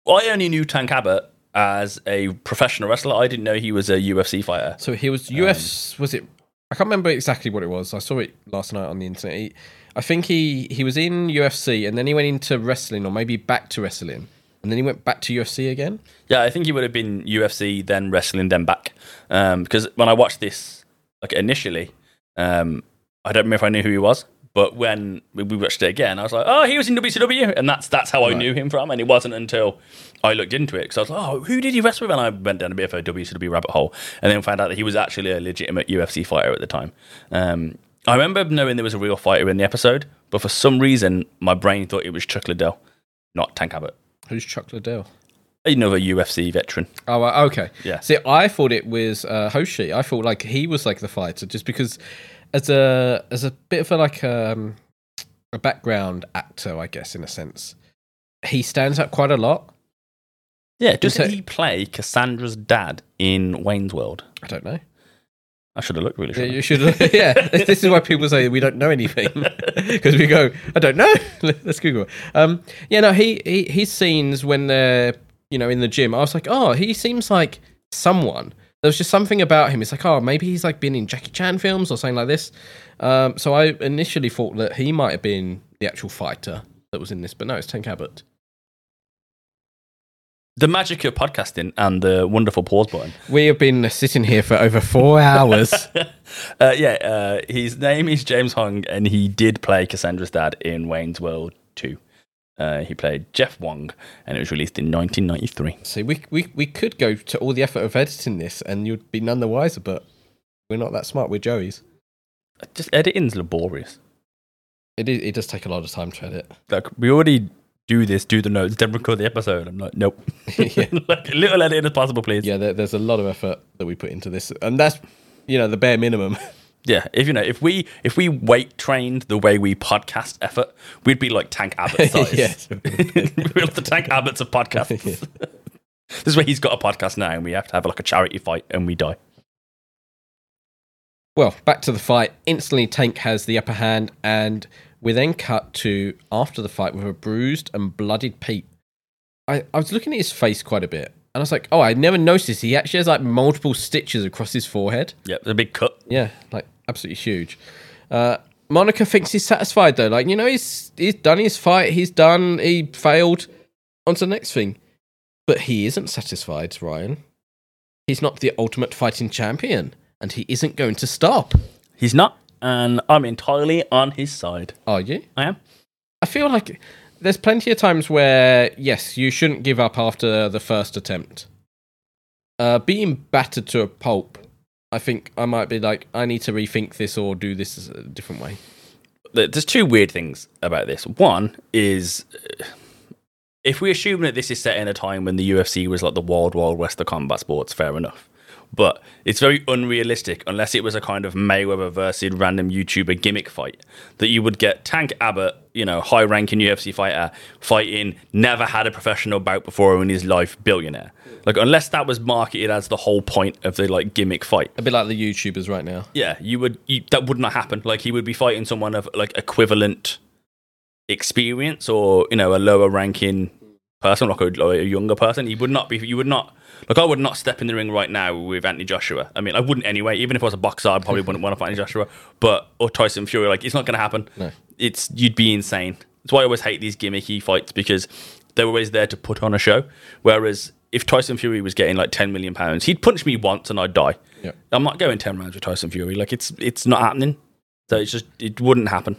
Speaker 2: I only knew Tank Abbott as a professional wrestler. I didn't know he was a UFC fighter.
Speaker 1: So he was US. was it? I can't remember exactly what it was. I saw it last night on the internet. He, I think he he was in UFC and then he went into wrestling, or maybe back to wrestling, and then he went back to UFC again.
Speaker 2: Yeah, I think he would have been UFC, then wrestling, then back. Um, because when I watched this, like initially, um, I don't remember if I knew who he was, but when we watched it again, I was like, oh, he was in WCW, and that's that's how I knew him from. And it wasn't until I looked into it because I was like, oh, who did he wrestle with? And I went down a bit of a WCW rabbit hole, and then found out that he was actually a legitimate UFC fighter at the time. Um, I remember knowing there was a real fighter in the episode, but for some reason, my brain thought it was Chuck Liddell, not Tank Abbott.
Speaker 1: Who's Chuck Liddell?
Speaker 2: Another UFC veteran.
Speaker 1: Oh, uh, okay.
Speaker 2: Yeah.
Speaker 1: See, I thought it was uh, Hoshi. I thought like he was like the fighter, just because as a as a bit of a like um, a background actor, I guess in a sense, he stands out quite a lot.
Speaker 2: Yeah, doesn't
Speaker 1: So-
Speaker 2: he play Cassandra's dad in Wayne's World?
Speaker 1: I don't know.
Speaker 2: I should have looked really.
Speaker 1: Yeah,
Speaker 2: Sure.
Speaker 1: you should. yeah, this, this is why people say we don't know anything because we go, I don't know. Let's Google. it. Um, yeah, no, he, he his scenes when they're you know in the gym, I was like, oh, he seems like someone. There was just something about him. It's like, oh, maybe he's like been in Jackie Chan films or something like this. Um, so I initially thought that he might have been the actual fighter that was in this, but no, it's Tank Abbott.
Speaker 2: the magic of podcasting and the wonderful pause button.
Speaker 1: We have been sitting here for over four hours.
Speaker 2: Uh, yeah, uh, his name is James Hong, and he did play Cassandra's dad in Wayne's World 2. Uh, he played Jeff Wong, and it was released in 1993.
Speaker 1: See, we, we we could go to all the effort of editing this, and you'd be none the wiser. But we're not that smart. We're Joey's.
Speaker 2: Just editing's laborious.
Speaker 1: It is, it does take a lot of time to edit.
Speaker 2: Like we already do this, do the notes, then record the episode. I'm like, nope.
Speaker 1: Yeah.
Speaker 2: like little edit as possible, please.
Speaker 1: Yeah, there, there's a lot of effort that we put into this, and that's you know the bare minimum.
Speaker 2: Yeah, if you know, if we if we weight trained the way we podcast effort, we'd be like Tank Abbott size.
Speaker 1: Yes.
Speaker 2: we'd be the Tank Abbotts of podcasts. this is where he's got a podcast now, and we have to have like a charity fight, and we die.
Speaker 1: Well, back to the fight. Instantly, Tank has the upper hand, and we then cut to after the fight with a bruised and bloodied Pete. I, I was looking at his face quite a bit, and I was like, oh, I never noticed. He actually has like multiple stitches across his forehead.
Speaker 2: Yeah, there's a big cut.
Speaker 1: Yeah, like absolutely huge. Uh, Monica thinks he's satisfied though. Like you know, he's he's done his fight. He's done. He failed. On to the next thing, but he isn't satisfied. Ryan, he's not the ultimate fighting champion, and he isn't going to stop.
Speaker 2: He's not, and I'm entirely on his side.
Speaker 1: Are you?
Speaker 2: I am.
Speaker 1: I feel like there's plenty of times where yes, you shouldn't give up after the first attempt. Uh, being battered to a pulp, I think I might be like, I need to rethink this or do this a different way.
Speaker 2: There's two weird things about this. One is if we assume that this is set in a time when the UFC was like the wild, wild west of combat sports, fair enough. But it's very unrealistic unless it was a kind of Mayweather versus random YouTuber gimmick fight that you would get Tank Abbott, you know, high ranking UFC fighter, fighting, never had a professional bout before in his life, billionaire. Like, unless that was marketed as the whole point of the like gimmick fight,
Speaker 1: A bit like the YouTubers right now.
Speaker 2: yeah, you would you, that would not happen. Like he would be fighting someone of like equivalent experience or you know a lower ranking person, like a, like a younger person. You would not be. You would not. Like I would not step in the ring right now with Anthony Joshua. I mean, I wouldn't anyway. Even if I was a boxer, I probably wouldn't want to fight Anthony Joshua. But or Tyson Fury, like it's not going to happen.
Speaker 1: No.
Speaker 2: It's you'd be insane. That's why I always hate these gimmicky fights because they're always there to put on a show. Whereas if Tyson Fury was getting like ten million pounds, he'd punch me once and I'd die.
Speaker 1: Yeah.
Speaker 2: I'm not going ten rounds with Tyson Fury. Like it's it's not happening. So it's just it wouldn't happen.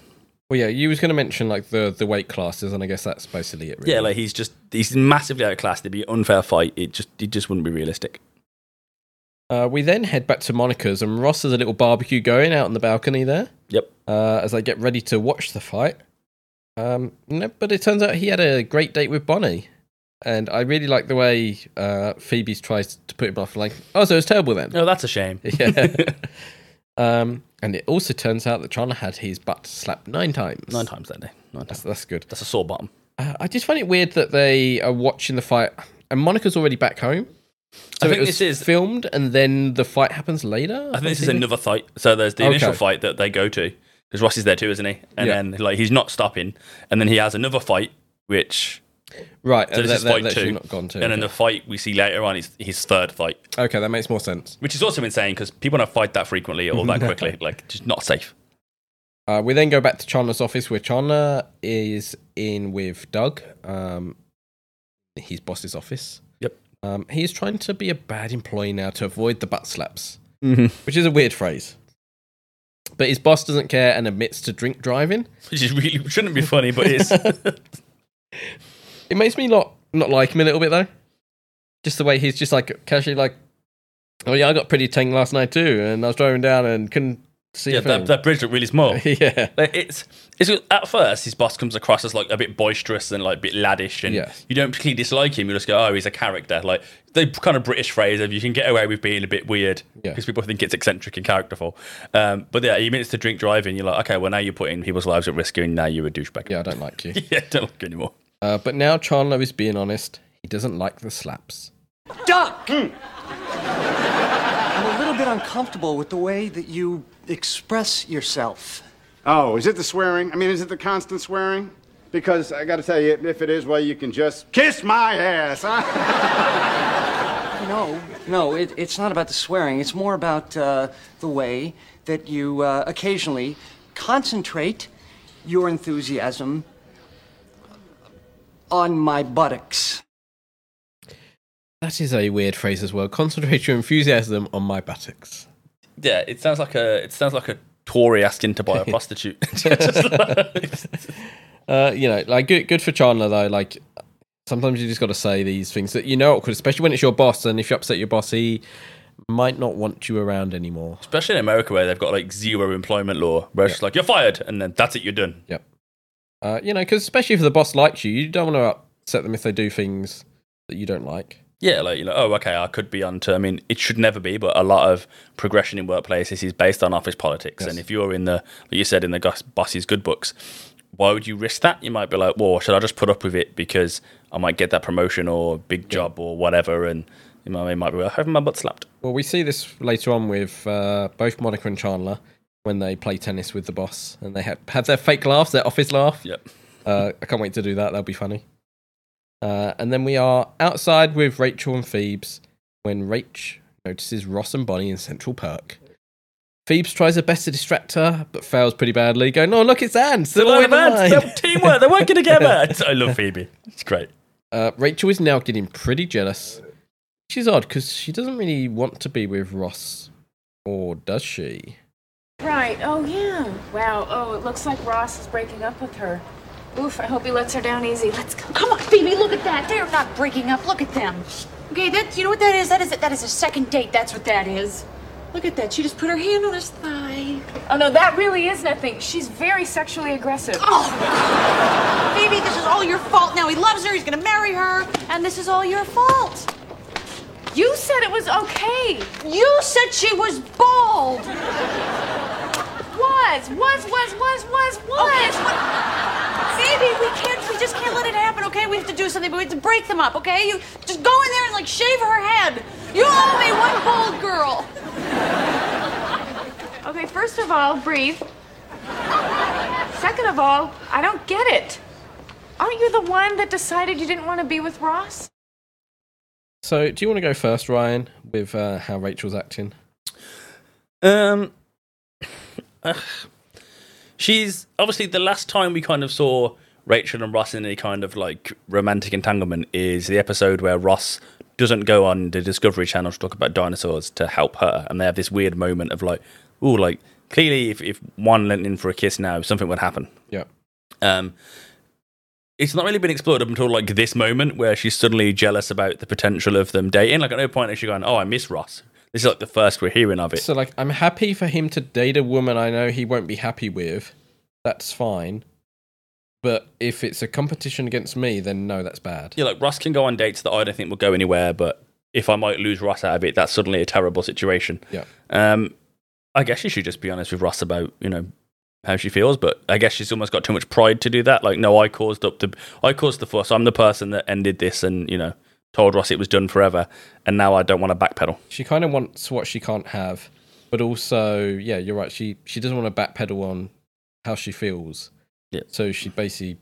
Speaker 1: Well, yeah, you was going to mention like the the weight classes, and I guess that's basically it. Really.
Speaker 2: Yeah, like he's just he's massively outclassed. It'd be an unfair fight. It just it just wouldn't be realistic.
Speaker 1: Uh, we then head back to Monica's, and Ross has a little barbecue going out on the balcony there.
Speaker 2: Yep.
Speaker 1: Uh, as they get ready to watch the fight. Um, no, but it turns out he had a great date with Bonnie, and I really like the way uh, Phoebe tries to put him off. Like, oh, so it was terrible then.
Speaker 2: Oh, that's a shame.
Speaker 1: Yeah. um, and it also turns out that Chandler had his butt slapped nine times.
Speaker 2: Nine times that day. Nine times.
Speaker 1: that's good.
Speaker 2: That's a sore bottom.
Speaker 1: Uh, I just find it weird that they are watching the fight, and Monica's already back home. So
Speaker 2: I think this is-
Speaker 1: filmed, and then the fight happens later.
Speaker 2: I think this is another fight. So there's the initial
Speaker 1: Okay.
Speaker 2: fight that they go to because Ross is there too, isn't he? And
Speaker 1: Yeah.
Speaker 2: then like he's not stopping, and then he has another fight, which
Speaker 1: right.
Speaker 2: so
Speaker 1: uh,
Speaker 2: this
Speaker 1: that,
Speaker 2: is fight two,
Speaker 1: not gone to.
Speaker 2: and then the fight we see later on is his third fight,
Speaker 1: okay, that makes more sense.
Speaker 2: which is also insane because people don't fight that frequently or that quickly, like just not safe.
Speaker 1: Uh, we then go back to Chandler's office, where Chandler is in with Doug, um, his boss's office.
Speaker 2: Yep.
Speaker 1: Um, he's trying to be a bad employee now to avoid the butt slaps,
Speaker 2: Mm-hmm.
Speaker 1: which is a weird phrase. But his boss doesn't care and admits to drink driving.
Speaker 2: Which is really shouldn't be funny, but it's
Speaker 1: It makes me not not like him a little bit though. Just the way he's just like casually like, oh yeah, I got pretty tang last night too, and I was driving down and couldn't see
Speaker 2: yeah, that, that bridge looked really small.
Speaker 1: yeah,
Speaker 2: Like, it's it's at first his boss comes across as like a bit boisterous and like a bit laddish, and you don't particularly dislike him. You just go, oh, he's a character. Like the kind of British phrase of you can get away with being a bit weird
Speaker 1: Yeah.
Speaker 2: because people think it's eccentric and characterful. Um, but yeah, he admits to drink driving. You're like, okay, well now you're putting people's lives at risk, and now you're a douchebag.
Speaker 1: yeah, I don't like you.
Speaker 2: yeah, don't like you anymore.
Speaker 1: Uh, but now Chandler is being honest. He doesn't like the slaps.
Speaker 9: Doug! I'm a little bit uncomfortable with the way that you express yourself.
Speaker 10: Oh, is it the swearing? I mean, is it the constant swearing? Because I gotta tell you, if it is, well, you can just kiss my ass, huh?
Speaker 9: No, no, it, it's not about the swearing. It's more about uh, the way that you uh, occasionally concentrate your enthusiasm on my buttocks.
Speaker 1: That is a weird phrase as well. Concentrate your enthusiasm on my buttocks.
Speaker 2: Yeah, it sounds like a it sounds like a Tory asking to buy a prostitute.
Speaker 1: Uh, you know, like good, good for Chandler though. Like sometimes you just got to say these things that you know, awkward, especially when it's your boss. And if you upset your boss, he might not want you around anymore.
Speaker 2: Especially in America where they've got like zero employment law, where it's just like you're fired, and then that's it, you're done.
Speaker 1: Yep. Uh, you know, because especially if the boss likes you, you don't want to upset them if they do things that you don't like.
Speaker 2: Yeah, like you know, oh, okay, I could be onto. I mean, it should never be, but a lot of progression in workplaces is based on office politics.
Speaker 1: Yes.
Speaker 2: And if you're in the, like you said, in the boss's good books, why would you risk that? You might be like, well, should I just put up with it because I might get that promotion or big job or whatever, and you know, I might be well, having my butt slapped.
Speaker 1: Well, we see this later on with uh, both Monica and Chandler when they play tennis with the boss, and they have, have their fake laughs, their office laugh.
Speaker 2: Yep.
Speaker 1: Uh, I can't wait to do that. That'll be funny. Uh, and then we are outside with Rachel and Phoebes when Rach notices Ross and Bonnie in Central Park. Phoebes tries her best to distract her, but fails pretty badly, going, Oh, look, it's Anne. Still in the line."
Speaker 2: they're teamwork. They're working together. I love Phoebe. It's great.
Speaker 1: Uh, Rachel is now getting pretty jealous. She's odd because she doesn't really want to be with Ross, or does she?
Speaker 6: Right. Oh, yeah. Wow. Oh, it looks like Ross is breaking up with her. Oof, I hope he lets her down easy. Let's go.
Speaker 5: Come on, Phoebe, look at that. They're not breaking up. Look at them. Okay, that you know what that is? That is that is a second date. That's what that is. Look at that. She just put her hand on his thigh.
Speaker 6: Oh, no, that really is nothing. She's very sexually aggressive.
Speaker 5: Oh, Phoebe, this is all your fault. Now he loves her. He's gonna marry her, and this is all your fault.
Speaker 6: You said it was okay.
Speaker 5: You said she was bald.
Speaker 6: Was, was, was, was, was, was.
Speaker 5: Phoebe, we can't. We just can't let it happen. Okay, we have to do something. But we have to break them up. Okay, you just go in there and like shave her head. You owe me one bald girl.
Speaker 6: Okay, first of all, breathe. Second of all, I don't get it. Aren't you the one that decided you didn't want to be with Ross?
Speaker 1: So, do you want to go first, Ryan, with uh, how Rachel's acting?
Speaker 2: Um, ugh. she's obviously the last time we kind of saw Rachel and Ross in any kind of like romantic entanglement is the episode where Ross doesn't go on the Discovery Channel to talk about dinosaurs to help her, and they have this weird moment of like, oh, like clearly if if one went in for a kiss now, something would happen.
Speaker 1: Yeah.
Speaker 2: Um, it's not really been explored up until like this moment where she's suddenly jealous about the potential of them dating. Like at no point is she going, "Oh, I miss Ross." This is like the first we're hearing of it.
Speaker 1: So like I'm happy for him to date a woman I know he won't be happy with. That's fine. But if it's a competition against me, then no, that's bad.
Speaker 2: Yeah, like Russ can go on dates that I don't think will go anywhere, but if I might lose Russ out of it, that's suddenly a terrible situation.
Speaker 1: Yeah.
Speaker 2: Um, I guess she should just be honest with Russ about you know how she feels, but I guess she's almost got too much pride to do that. Like, no, I caused up the I caused the fuss. I'm the person that ended this, and you know told Ross it was done forever, and now I don't want to backpedal.
Speaker 1: She kind of wants what she can't have, but also, yeah, you're right. She she doesn't want to backpedal on how she feels.
Speaker 2: Yeah.
Speaker 1: So she basically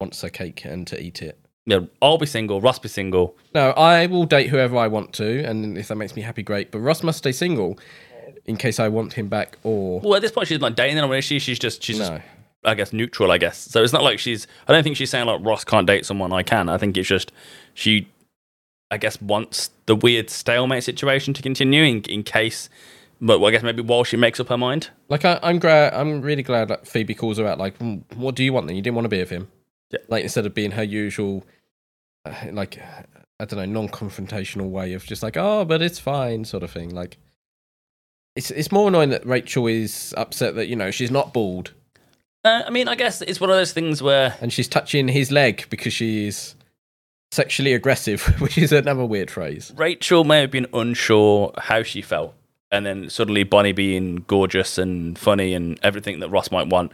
Speaker 1: wants her cake and to eat it.
Speaker 2: Yeah, I'll be single. Ross be single.
Speaker 1: No, I will date whoever I want to, and if that makes me happy, great. But Ross must stay single in case I want him back, or
Speaker 2: Well, at this point, she's not dating anyone. Is she? She's just she's just, I guess neutral. I guess so. It's not like she's. I don't think she's saying like Ross can't date someone. I can. I think it's just she. I guess wants the weird stalemate situation to continue in, in case. But well, I guess maybe while she makes up her mind.
Speaker 1: like I, I'm glad. I'm really glad that Phoebe calls her out. Like, "Mm, what do you want? Then you didn't want to be with him.
Speaker 2: Yeah.
Speaker 1: Like instead of being her usual, uh, like I don't know, non-confrontational way of just like, oh, but it's fine, sort of thing. Like, it's it's more annoying that Rachel is upset that you know she's not bald
Speaker 2: Uh, I mean, I guess it's one of those things where
Speaker 1: and she's touching his leg because she's sexually aggressive, which is another weird phrase.
Speaker 2: Rachel may have been unsure how she felt, and then suddenly Bonnie being gorgeous and funny and everything that Ross might want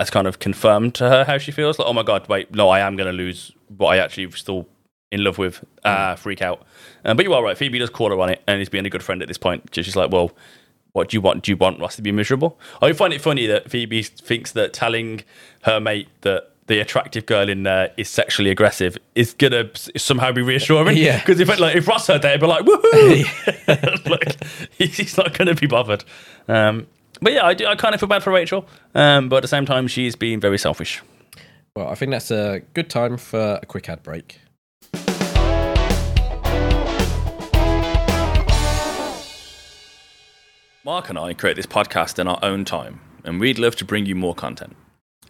Speaker 2: has kind of confirmed to her how she feels. Like, oh my god, wait, no, I am going to lose what I actually still in love with. Uh, freak out. Uh, but you are right. Phoebe does call her on it, and he's being a good friend at this point. She's like, well. What do you want? Do you want Ross to be miserable? I find it funny that Phoebe thinks that telling her mate that the attractive girl in there is sexually aggressive is gonna somehow be reassuring.
Speaker 1: Yeah.
Speaker 2: Because if like if Ross heard that, he'd be like, "Woohoo!" like he's, he's not gonna be bothered. Um, but yeah, I do. I kind of feel bad for Rachel, um, but at the same time, she's being very selfish.
Speaker 1: Well, I think that's a good time for a quick ad break.
Speaker 2: Mark and I create this podcast in our own time, and we'd love to bring you more content.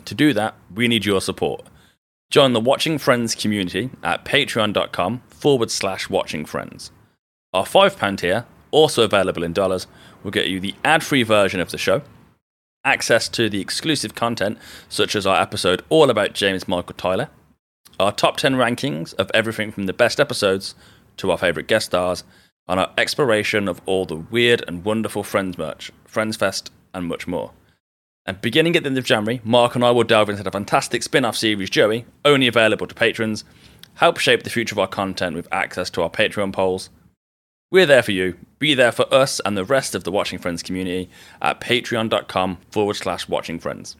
Speaker 2: To do that, we need your support. Join the Watching Friends community at patreon.com forward slash watching friends. Our £5 tier, also available in dollars, will get you the ad free version of the show, access to the exclusive content, such as our episode all about James Michael Tyler, our top 10 rankings of everything from the best episodes to our favourite guest stars, and our exploration of all the weird and wonderful Friends merch, Friends Fest, and much more. And beginning at the end of January, Mark and I will delve into the fantastic spin off series Joey, only available to patrons, help shape the future of our content with access to our Patreon polls. We're there for you. Be there for us and the rest of the Watching Friends community at patreon.com forward slash watching friends.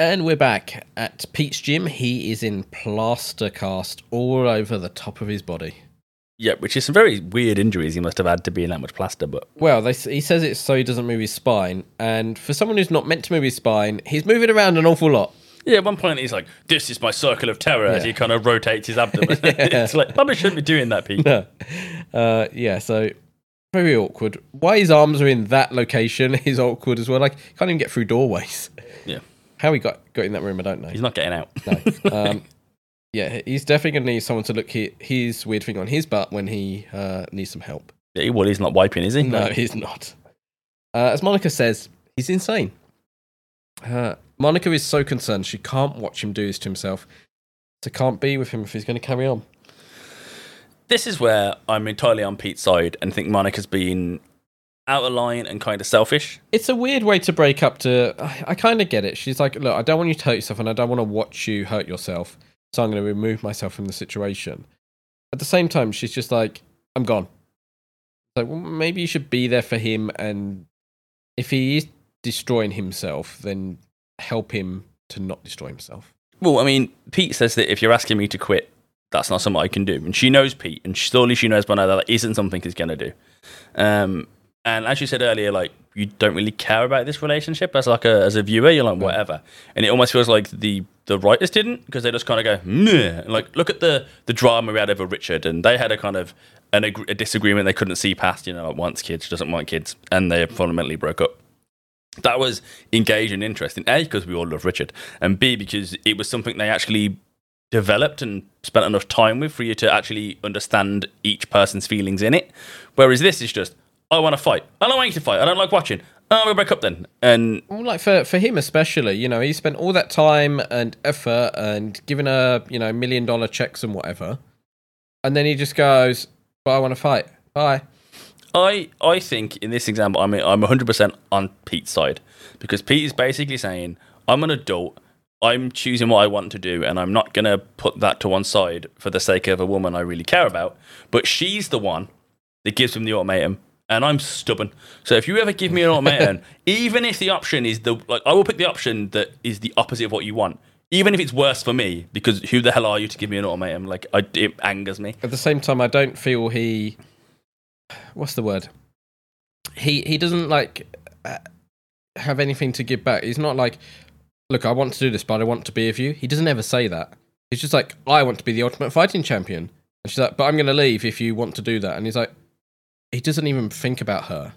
Speaker 1: And we're back at Pete's gym. He is in plaster cast all over the top of his body.
Speaker 2: Yeah, which is some very weird injuries he must have had to be in that much plaster, but
Speaker 1: Well, they, he says it's so he doesn't move his spine. And for someone who's not meant to move his spine, he's moving around an awful lot.
Speaker 2: Yeah, at one point he's like, "This is my circle of terror," as he kind of rotates his abdomen. it's like probably shouldn't be doing that, Pete.
Speaker 1: uh, yeah, so very awkward. Why his arms are in that location is awkward as well. Like, can't even get through doorways.
Speaker 2: Yeah,
Speaker 1: How he got, got in that room, I don't know.
Speaker 2: he's not getting out.
Speaker 1: No. Um, yeah, he's definitely going to need someone to look hi- his weird thing on his butt when he uh, needs some help.
Speaker 2: Yeah, well, he's not wiping, is he?
Speaker 1: No, he's not. Uh, as Monica says, he's insane. Uh, Monica is so concerned she can't watch him do this to himself. So can't be with him if he's going to carry on.
Speaker 2: This is where I'm entirely on Pete's side and think Monica's been out of line and kind of selfish.
Speaker 1: It's a weird way to break up. To I, I kind of get it. She's like, look, I don't want you to hurt yourself, and I don't want to watch you hurt yourself. So I'm going to remove myself from the situation. At the same time, she's just like, I'm gone. Like, well, maybe you should be there for him, and if he is destroying himself, then help him to not destroy himself.
Speaker 2: Well, I mean, Pete says that if you're asking me to quit, that's not something I can do. And she knows Pete, and surely she knows by now that that isn't something he's going to do. Um, And as you said earlier, like you don't really care about this relationship as like a as a viewer. You're like mm. whatever, and it almost feels like the the writers didn't because they just kind of go Meh. And, like look at the the drama we had over Richard, and they had a kind of an, ag- a disagreement they couldn't see past. You know, like wants kids, doesn't want kids, and they fundamentally broke up. That was engaging and interesting. A because we all love Richard, and B because it was something they actually developed and spent enough time with for you to actually understand each person's feelings in it. Whereas this is just, I want to fight. I don't want you to fight. I don't like watching. Oh, we'll break up then. And
Speaker 1: Well, like for for him especially, you know, he spent all that time and effort and given her, you know, million dollar checks and whatever, and then he just goes, "But I want to fight. Bye."
Speaker 2: I I think in this example, I'm I'm 100% on Pete's side because Pete is basically saying, I'm an adult. I'm choosing what I want to do, and I'm not gonna put that to one side for the sake of a woman I really care about. But she's the one that gives him the ultimatum, and I'm stubborn. So if you ever give me an ultimatum, even if the option is the like, I will pick the option that is the opposite of what you want, even if it's worse for me. Because who the hell are you to give me an ultimatum? Like, I, it angers me.
Speaker 1: At the same time, I don't feel he. What's the word? He he doesn't like uh, have anything to give back. He's not like, look, I want to do this, but I want to be with you. He doesn't ever say that. He's just like, I want to be the ultimate fighting champion. And she's like, but I'm going to leave if you want to do that. And he's like, he doesn't even think about her.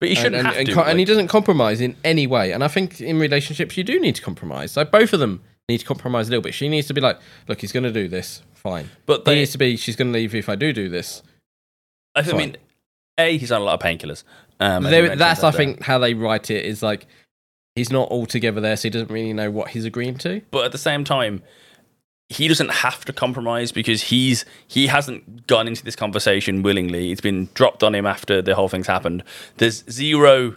Speaker 2: But you
Speaker 1: And-
Speaker 2: shouldn't
Speaker 1: and,
Speaker 2: have
Speaker 1: and,
Speaker 2: to.
Speaker 1: co- and he doesn't compromise in any way. And I think in relationships, you do need to compromise. Like both of them need to compromise a little bit. She needs to be like, look, he's going to do this. Fine.
Speaker 2: But
Speaker 1: he
Speaker 2: they-
Speaker 1: needs to be, she's going to leave if I do do this.
Speaker 2: I
Speaker 1: Fine.
Speaker 2: mean, a he's on a lot of painkillers. Um, as you
Speaker 1: There, that's, I
Speaker 2: there.
Speaker 1: think, how they write it is like, he's not altogether there, so he doesn't really know what he's agreeing to.
Speaker 2: But at the same time, he doesn't have to compromise because he's he hasn't gone into this conversation willingly. It's been dropped on him after the whole thing's happened. There's zero.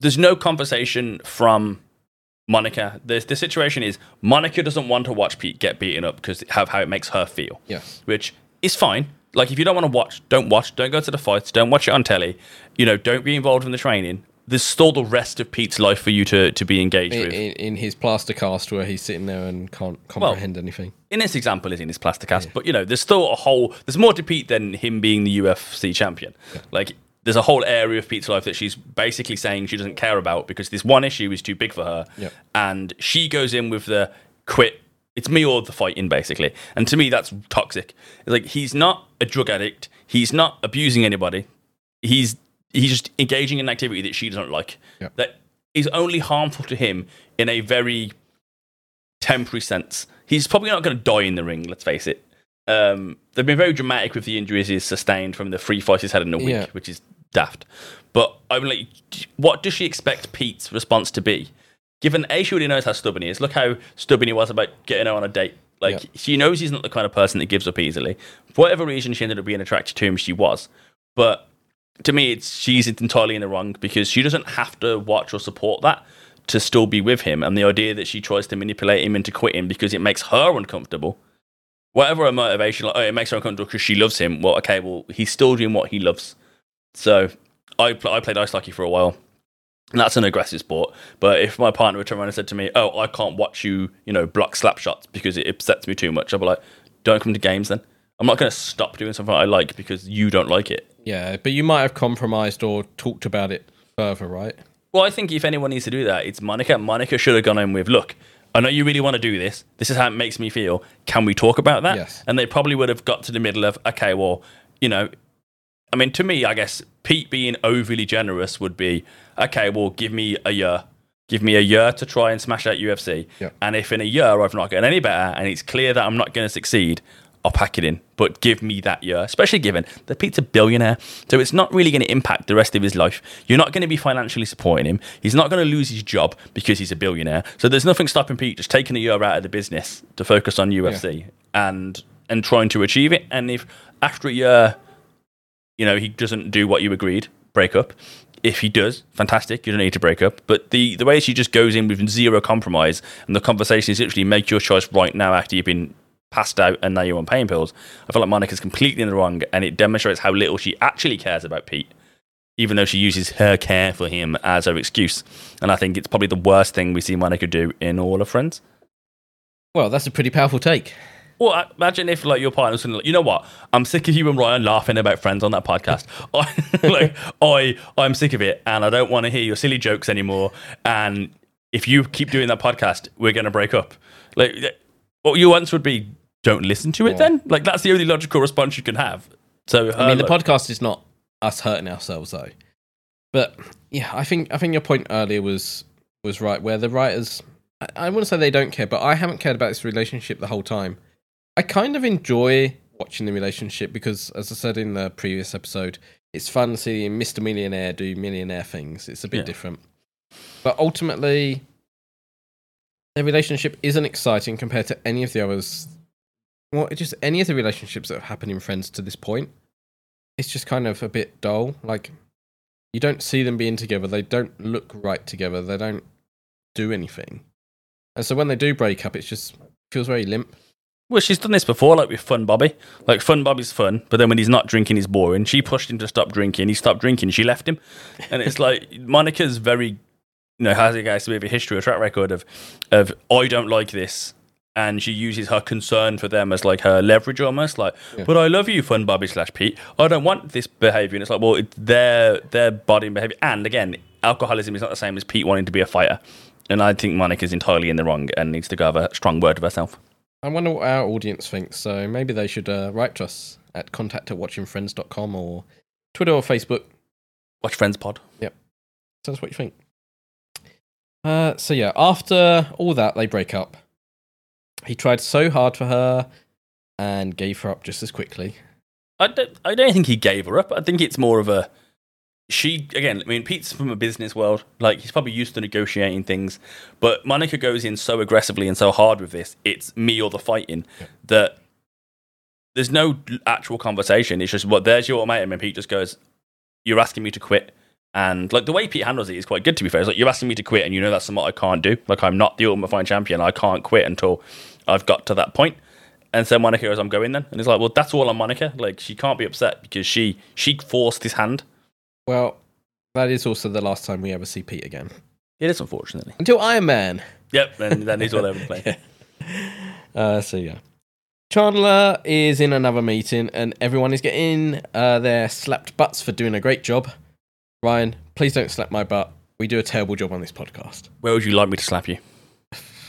Speaker 2: There's no conversation from Monica. The the situation is Monica doesn't want to watch Pete get beaten up because of how it makes her feel.
Speaker 1: Yes.
Speaker 2: which is fine. Like if you don't want to watch, don't watch. Don't go to the fights. Don't watch it on telly. You know, don't be involved in the training. There's still the rest of Pete's life for you to to be engaged
Speaker 1: In,
Speaker 2: with.
Speaker 1: in, in his plaster cast where he's sitting there and can't comprehend anything.
Speaker 2: in this example is in his plaster cast, but you know, there's still a whole there's more to Pete than him being the UFC champion. Like there's a whole area of Pete's life that she's basically saying she doesn't care about because this one issue is too big for her.
Speaker 1: Yep.
Speaker 2: And she goes in with the quit it's me or the fighting basically. And to me that's toxic. It's like he's not a drug addict, he's not abusing anybody. He's he's just engaging in an activity that she doesn't like.
Speaker 1: Yep.
Speaker 2: That is only harmful to him in a very temporary sense. He's probably not going to die in the ring. Let's face it. Um, they've been very dramatic with the injuries he's sustained from the three fights he's had in a week,
Speaker 1: Yeah.
Speaker 2: which is daft. But I'm like, what does she expect Pete's response to be? Given A, she already knows how stubborn he is. Look how stubborn he was about getting her on a date. Like
Speaker 1: Yeah.
Speaker 2: she knows he's not the kind of person that gives up easily. For whatever reason, she ended up being attracted to him. She was, but to me, it's she's entirely in the wrong because she doesn't have to watch or support that to still be with him. And the idea that she tries to manipulate him into quitting because it makes her uncomfortable, whatever her motivation, like oh, it makes her uncomfortable because she loves him. Well, okay, well he's still doing what he loves. So I pl- I played ice hockey for a while. And that's an aggressive sport. But if my partner were to run and said to me, "Oh, I can't watch you, you know, block slap shots because it upsets me too much," I'd be like, "Don't come to games then." I'm not going to stop doing something I like because you don't like it.
Speaker 1: Yeah, but you might have compromised or talked about it further, right?
Speaker 2: Well, I think if anyone needs to do that, it's Monica. Monica should have gone in with, look, I know you really want to do this. This is how it makes me feel. Can we talk about that?
Speaker 1: Yes.
Speaker 2: And they probably would have got to the middle of, okay, well, you know, I mean, to me, I guess Pete being overly generous would be, okay, well, give me a year. Give me a year to try and smash out UFC.
Speaker 1: Yeah.
Speaker 2: And if in a year I've not gotten any better and it's clear that I'm not going to succeed, I'll pack it in. But give me that year, especially given that Pete's a billionaire. So it's not really going to impact the rest of his life. You're not going to be financially supporting him. He's not going to lose his job because he's a billionaire. So there's nothing stopping Pete just taking a year out of the business to focus on UFC and and trying to achieve it. And if after a year, you know, he doesn't do what you agreed, break up. If he does, fantastic. You don't need to break up. But the, the way she just goes in with zero compromise, and the conversation is literally make your choice right now after you've been passed out and now you're on pain pills. I feel like Monica's completely in the wrong, and it demonstrates how little she actually cares about Pete, even though she uses her care for him as her excuse. And I think it's probably the worst thing we see Monica do in all of Friends.
Speaker 1: Well, that's a pretty powerful take.
Speaker 2: Well, imagine if like your partner's like, you know what? I'm sick of you and Ryan laughing about friends on that podcast. I, like, I, I'm sick of it, and I don't want to hear your silly jokes anymore. And if you keep doing that podcast, we're going to break up. Like, what you once would be, don't listen to it. Then, like, that's the only logical response you can have. So,
Speaker 1: I mean, the podcast is not us hurting ourselves though. But yeah, I think I think your point earlier was was right. Where the writers, I, I wouldn't say they don't care, but I haven't cared about this relationship the whole time. I kind of enjoy watching the relationship because, as I said in the previous episode, it's fun seeing Mr. Millionaire do millionaire things. It's a bit
Speaker 2: Yeah.
Speaker 1: different. But ultimately, their relationship isn't exciting compared to any of the others. Well, it just any of the relationships that have happened in Friends to this point. It's just kind of a bit dull. Like, you don't see them being together. They don't look right together. They don't do anything. And so when they do break up, it just feels very limp.
Speaker 2: Well, she's done this before, like with Fun Bobby. Like Fun Bobby's fun, but then when he's not drinking, he's boring. She pushed him to stop drinking. He stopped drinking. She left him, and it's like Monica's very, you know, has a guys with a history, a track record of, of I don't like this, and she uses her concern for them as like her leverage almost. Like, but I love you, Fun Bobby slash Pete. I don't want this behavior, and it's like, well, it's their their body and behavior, and again, alcoholism is not the same as Pete wanting to be a fighter. And I think Monica's entirely in the wrong and needs to go have a strong word of herself.
Speaker 1: I wonder what our audience thinks. So maybe they should uh, write to us at contact at watchingfriends.com or Twitter or Facebook.
Speaker 2: Watch Friends Pod.
Speaker 1: Yep. Tell us what you think. Uh, so yeah, after all that, they break up. He tried so hard for her and gave her up just as quickly.
Speaker 2: I don't, I don't think he gave her up. I think it's more of a she again. I mean, Pete's from a business world, like he's probably used to negotiating things. But Monica goes in so aggressively and so hard with this. It's me or the fighting that there's no actual conversation. It's just what there's your ultimatum, and Pete just goes, "You're asking me to quit." And like the way Pete handles it is quite good to be fair. It's like you're asking me to quit, and you know that's something I can't do. Like I'm not the Ultimate Fighting Champion. I can't quit until I've got to that point. And so Monica goes, "I'm going then," and he's like, well, that's all on Monica. Like she can't be upset because she she forced his hand.
Speaker 1: Well, that is also the last time we ever see Pete again.
Speaker 2: It is unfortunately.
Speaker 1: Until Iron Man.
Speaker 2: Yep, and then he's all over the place.
Speaker 1: Uh, so yeah. Chandler is in another meeting and everyone is getting uh, their slapped butts for doing a great job. Ryan, please don't slap my butt. We do a terrible job on this podcast.
Speaker 2: Where would you like me to slap you?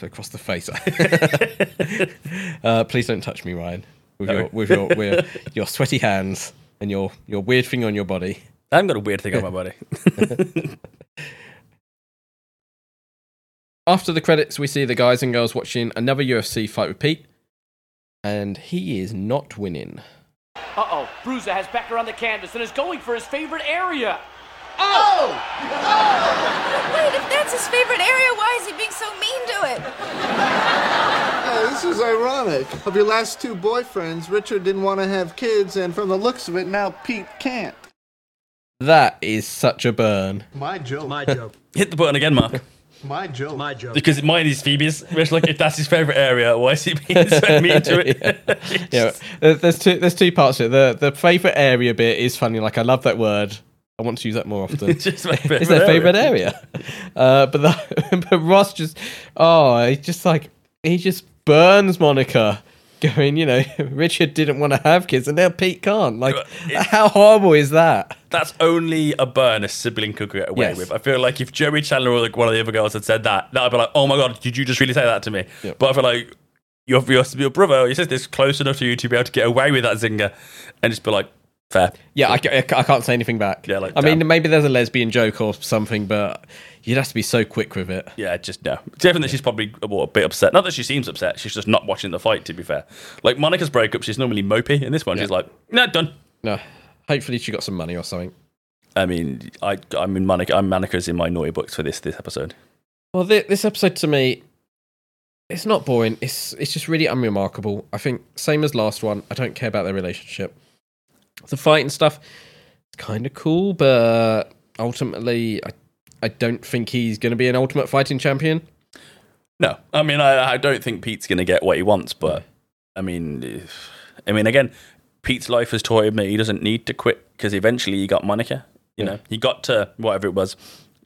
Speaker 1: Across the face. uh, please don't touch me, Ryan. With
Speaker 2: No.
Speaker 1: your with your with your sweaty hands and your your weird thing on your body.
Speaker 2: I haven't got a weird thing on my body.
Speaker 1: After the credits, we see the guys and girls watching another UFC fight with Pete, and he is not winning.
Speaker 11: Uh-oh, Bruiser has Becker on the canvas and is going for his favorite area.
Speaker 5: Oh! oh! Wait, if that's his favorite area, why is he being so mean to it?
Speaker 8: Yeah, this is ironic. Of your last two boyfriends, Richard didn't want to have kids, and from the looks of it, now Pete can't.
Speaker 1: That is such a burn.
Speaker 8: My joke.
Speaker 12: My joke.
Speaker 2: Hit the button again, Mark.
Speaker 8: My joke.
Speaker 12: My joke.
Speaker 2: Because mine is Phoebe's. Which, like, if that's his favorite area, why is he being so mean to it?
Speaker 1: yeah, there- there's two there's two parts to it. The the favorite area bit is funny. Like I love that word. I want to use that more often.
Speaker 2: It's
Speaker 1: it's their favorite
Speaker 2: area.
Speaker 1: Uh, but the, but Ross just oh he just like he just burns Monica. Going, you know, Richard didn't want to have kids, and now Pete can't. Like, how horrible is that?
Speaker 2: That's only a burn a sibling could get away
Speaker 1: Yes.
Speaker 2: with. I feel like if Joey Chandler or like one of the other girls had said that, that I'd be like, oh my god, did you just really say that to me? But I feel like your, your, your brother or your sister's close enough to you to be able to get away with that zinger and just be like, fair.
Speaker 1: Yeah, I, I I can't say anything back.
Speaker 2: Yeah, like,
Speaker 1: I mean, maybe there's a lesbian joke or something, but you'd have to be so quick with it.
Speaker 2: Yeah, just no. Definitely, she's probably a, well, a bit upset. Not that she seems upset. She's just not watching the fight. To be fair, like Monica's breakup, she's normally mopey. In this one, she's like, no, done.
Speaker 1: No, hopefully she got some money or something.
Speaker 2: I mean, I, I mean, Monica, I'm Monica's in my naughty books for this this episode.
Speaker 1: Well, thi- this episode to me, it's not boring. It's it's just really unremarkable. I think same as last one. I don't care about their relationship. The fight and stuff, it's kind of cool, but ultimately, I I don't think he's going to be an ultimate fighting champion.
Speaker 2: No, I mean, I, I don't think Pete's going to get what he wants, but I mean, if- I mean, again, Pete's life has taught him that he doesn't need to quit because eventually he got Monica. You know, he got to whatever it was,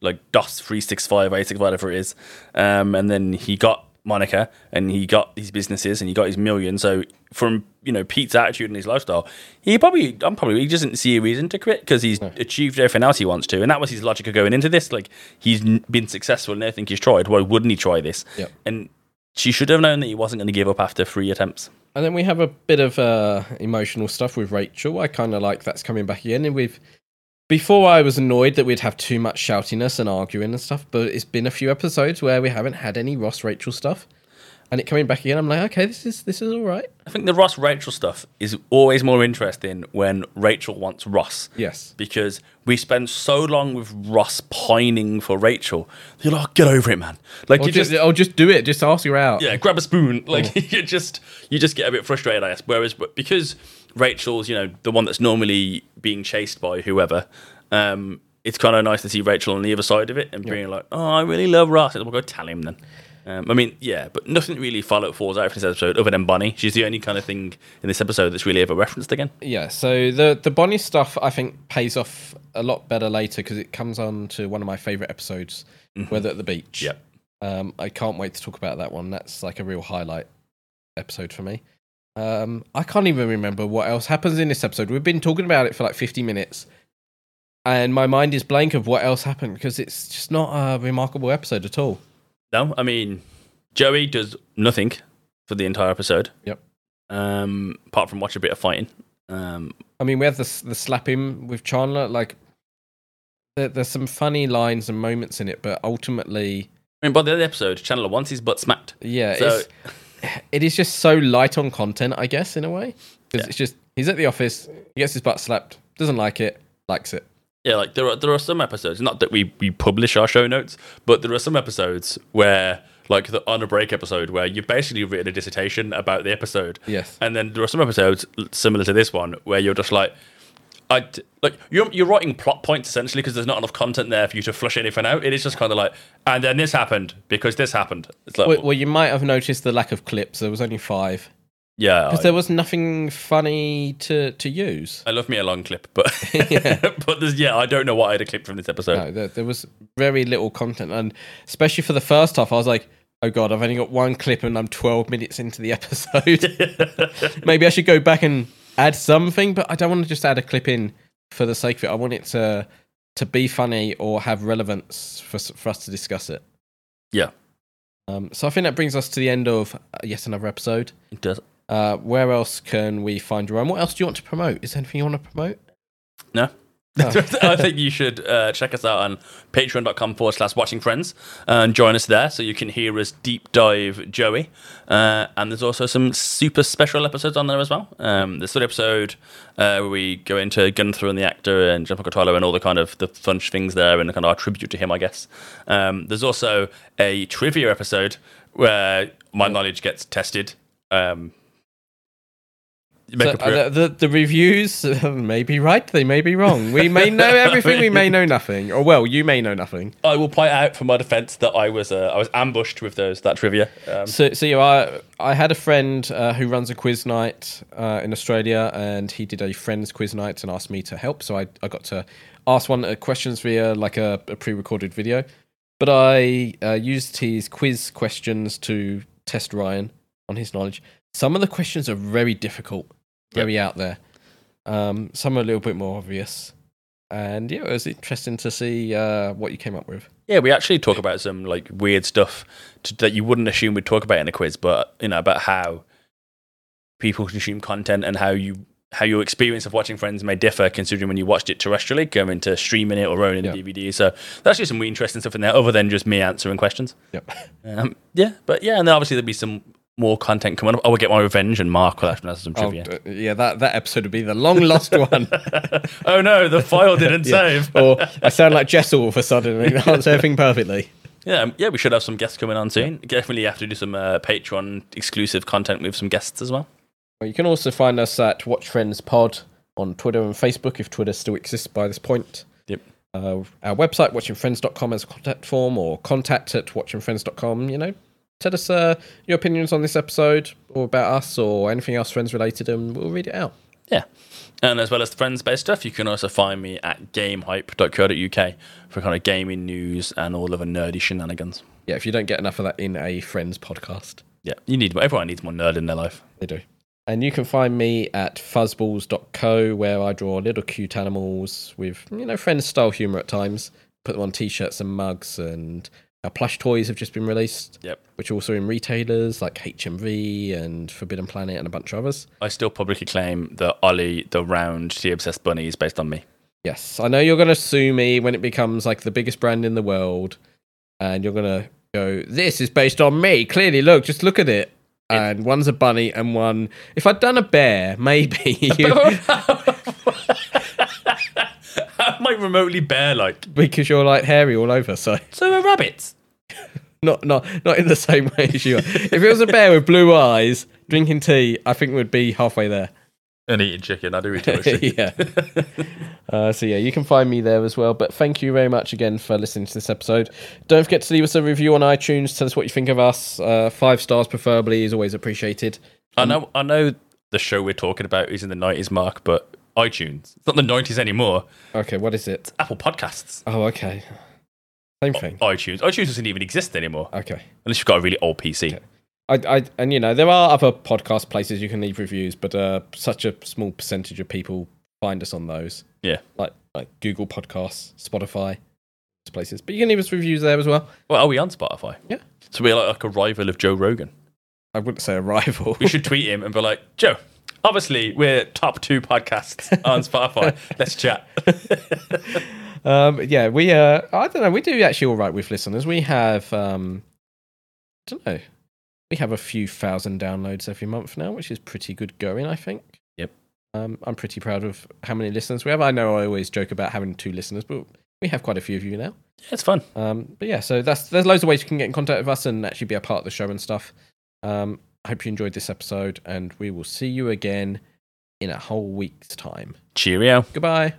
Speaker 2: like DOS three six five eight six whatever it is, um, and then he got Monica and he got his businesses and he got his million. So from you know Pete's attitude and his lifestyle, he probably I'm probably he doesn't see a reason to quit because he's achieved everything else he wants to, and that was his logic of going into this. Like he's been successful in everything he's tried. Why wouldn't he try this?
Speaker 1: Yep.
Speaker 2: And she should have known that he wasn't going to give up after three attempts.
Speaker 1: And then we have a bit of uh, emotional stuff with Rachel. I kind of like that's coming back again. And we've before I was annoyed that we'd have too much shoutiness and arguing and stuff, but it's been a few episodes where we haven't had any Ross Rachel stuff, and it coming back again. I'm like, okay, this is this is all right.
Speaker 2: I think the Ross Rachel stuff is always more interesting when Rachel wants Ross.
Speaker 1: Yes.
Speaker 2: Because we spend so long with Ross pining for Rachel. You're like, oh, get over it, man. Like
Speaker 1: Or
Speaker 2: you
Speaker 1: just,
Speaker 2: just,
Speaker 1: or just do it. Just ask her out.
Speaker 2: yeah, grab a spoon. Like oh. you just you just get a bit frustrated, I guess. Whereas but because Rachel's, you know, the one that's normally being chased by whoever, um, it's kind of nice to see Rachel on the other side of it and being like, oh, I really love Ross. We'll go tell him then. Um, I mean, yeah, but nothing really follow falls out from this episode other than Bonnie. She's the only kind of thing in this episode that's really ever referenced again.
Speaker 1: Yeah, so the the Bonnie stuff I think pays off a lot better later because it comes on to one of my favorite episodes, where they're at the beach.
Speaker 2: Yep.
Speaker 1: Um, I can't wait to talk about that one. That's like a real highlight episode for me. Um, I can't even remember what else happens in this episode. We've been talking about it for like 50 minutes, and my mind is blank of what else happened because it's just not a remarkable episode at all.
Speaker 2: No, I mean, Joey does nothing for the entire episode.
Speaker 1: Yep.
Speaker 2: Um, apart from watch a bit of fighting. Um,
Speaker 1: I mean, we have the the slapping with Chandler. Like, there, there's some funny lines and moments in it, but ultimately,
Speaker 2: I mean, by the end of the episode, Chandler wants his butt smacked.
Speaker 1: yeah,
Speaker 2: So-
Speaker 1: it's, it is just so light on content, I guess, in a way. Because
Speaker 2: Yeah.
Speaker 1: it's just he's at the office, he gets his butt slapped, doesn't like it, likes it.
Speaker 2: Yeah, like there are there are some episodes. Not that we we publish our show notes, but there are some episodes where, like the on a break episode, where you've basically written a dissertation about the episode.
Speaker 1: Yes.
Speaker 2: And then there are some episodes similar to this one where you're just like, I like you're you're writing plot points essentially because there's not enough content there for you to flush anything out. It is just kind of like, and then this happened because this happened. It's like,
Speaker 1: Well, well, you might have noticed the lack of clips. There was only five
Speaker 2: yeah,
Speaker 1: because there was nothing funny to to use.
Speaker 2: I love me a long clip, but yeah. but there's yeah, I don't know what I had a clip from this episode.
Speaker 1: No, there, there was very little content, and especially for the first half, I was like, "Oh God, I've only got one clip, and I'm 12 minutes into the episode. Maybe I should go back and add something, but I don't want to just add a clip in for the sake of it. I want it to to be funny or have relevance for for us to discuss it.
Speaker 2: Yeah,
Speaker 1: Um, so I think that brings us to the end of uh, yet another episode.
Speaker 2: it does.
Speaker 1: Uh, where else can we find Jerome? What else do you want to promote? Is there anything you want to promote?
Speaker 2: No. I think you should uh, check us out on patreon.com forward slash watching friends and join us there so you can hear us deep dive Joey. Uh, and there's also some super special episodes on there as well. Um, there's an episode uh, where we go into Gunther and the actor and James Michael Tyler and all the kind of the fun things there and kind of our tribute to him, I guess. Um, there's also a trivia episode where my knowledge gets tested. Um,
Speaker 1: So, uh, the, the reviews uh, may be right, they may be wrong. We may know everything, we may know nothing. Or well, you may know nothing.
Speaker 2: I will point out for my defence that I was uh, I was ambushed with those that trivia. Um,
Speaker 1: So, so you are. I had a friend uh, who runs a quiz night uh, in Australia, and he did a friends quiz night and asked me to help. So I, I got to ask one uh, questions via like a, a pre-recorded video. But I uh, used his quiz questions to test Ryan on his knowledge. Some of the questions are very difficult, very out there. Um, some are a little bit more obvious, and yeah, it was interesting to see uh, what you came up with.
Speaker 2: yeah, we actually talk about some like weird stuff to, that you wouldn't assume we'd talk about in a quiz, but you know about how people consume content and how you how your experience of watching Friends may differ considering when you watched it terrestrially, going to streaming it or owning
Speaker 1: Yeah.
Speaker 2: a DVD. So that's just some really interesting stuff in there, other than just me answering questions.
Speaker 1: Yep.
Speaker 2: Um, yeah, but yeah, and then obviously there'll be some more content coming up. I will get my revenge, and Mark will have to some
Speaker 1: Oh,
Speaker 2: trivia.
Speaker 1: d- yeah, that, that episode would be the long lost one.
Speaker 2: oh no, the file didn't
Speaker 1: Yeah.
Speaker 2: save.
Speaker 1: or I sound like Jess all of a sudden answer everything perfectly.
Speaker 2: Yeah, um, yeah, we should have some guests coming on soon. Definitely have to do some uh, Patreon exclusive content with some guests as well.
Speaker 1: Well, you can also find us at Watch Friends Pod on Twitter and Facebook if Twitter still exists by this point.
Speaker 2: Yep.
Speaker 1: Uh, our website, watchingfriends.com, as a contact form or contact at watchingfriends.com. You know, tell us uh, your opinions on this episode or about us or anything else friends related and we'll read it out.
Speaker 2: Yeah. And as well as the friends based stuff, you can also find me at gamehype.co.uk for kind of gaming news and all of the nerdy shenanigans.
Speaker 1: Yeah, if you don't get enough of that in a Friends podcast,
Speaker 2: Yeah, you need. Everyone needs more nerd in their life.
Speaker 1: they do. And you can find me at fuzzballs.co where I draw little cute animals with, you know, Friends style humour at times. Put them on t shirts and mugs, and our plush toys have just been released.
Speaker 2: Yep.
Speaker 1: Which are also in retailers like HMV and Forbidden Planet and a bunch of others.
Speaker 2: I still publicly claim that Ollie, the round, the obsessed bunny, is based on me.
Speaker 1: Yes, I know you're going to sue me when it becomes like the biggest brand in the world, and you're going to go, "This is based on me." Clearly, look, just look at it. And one's a bunny, and one. If I'd done a bear, maybe you,
Speaker 2: Am I might remotely bear like?
Speaker 1: because you're like hairy all over. So
Speaker 2: So are rabbits.
Speaker 1: not not not in the same way as you. Are. If it was a bear with blue eyes drinking tea, I think we'd be halfway there.
Speaker 2: And eating chicken. I do eat too much chicken.
Speaker 1: yeah. Uh, so yeah, you can find me there as well. But thank you very much again for listening to this episode. Don't forget to leave us a review on iTunes. Tell us what you think of us. Uh, five stars preferably is always appreciated.
Speaker 2: I know. I know the show we're talking about is in the nineties mark, but iTunes. It's not the nineties anymore.
Speaker 1: Okay, what is it?
Speaker 2: Apple Podcasts.
Speaker 1: Oh, okay. Same thing.
Speaker 2: iTunes. iTunes doesn't even exist anymore.
Speaker 1: Okay.
Speaker 2: Unless you've got a really old PC.
Speaker 1: I, I and you know there are other podcast places you can leave reviews, but uh, such a small percentage of people find us on those.
Speaker 2: Yeah.
Speaker 1: Like like Google Podcasts, Spotify, places. But you can leave us reviews there as well.
Speaker 2: Well, are we on Spotify?
Speaker 1: Yeah.
Speaker 2: So we're like, like a rival of Joe Rogan.
Speaker 1: I wouldn't say a rival.
Speaker 2: We should tweet him and be like, Joe, obviously we're top two podcasts on Spotify. Let's chat.
Speaker 1: um, yeah, we uh, I don't know. We do actually all right with listeners. We have um, I don't know. We have a few thousand downloads every month now, which is pretty good going. I think.
Speaker 2: Yep.
Speaker 1: Um, I'm pretty proud of how many listeners we have. I know I always joke about having two listeners, but we have quite a few of you now.
Speaker 2: Yeah, it's fun.
Speaker 1: Um, but yeah, so that's there's loads of ways you can get in contact with us and actually be a part of the show and stuff. Um, I hope you enjoyed this episode, and we will see you again in a whole week's time.
Speaker 2: Cheerio.
Speaker 1: Goodbye.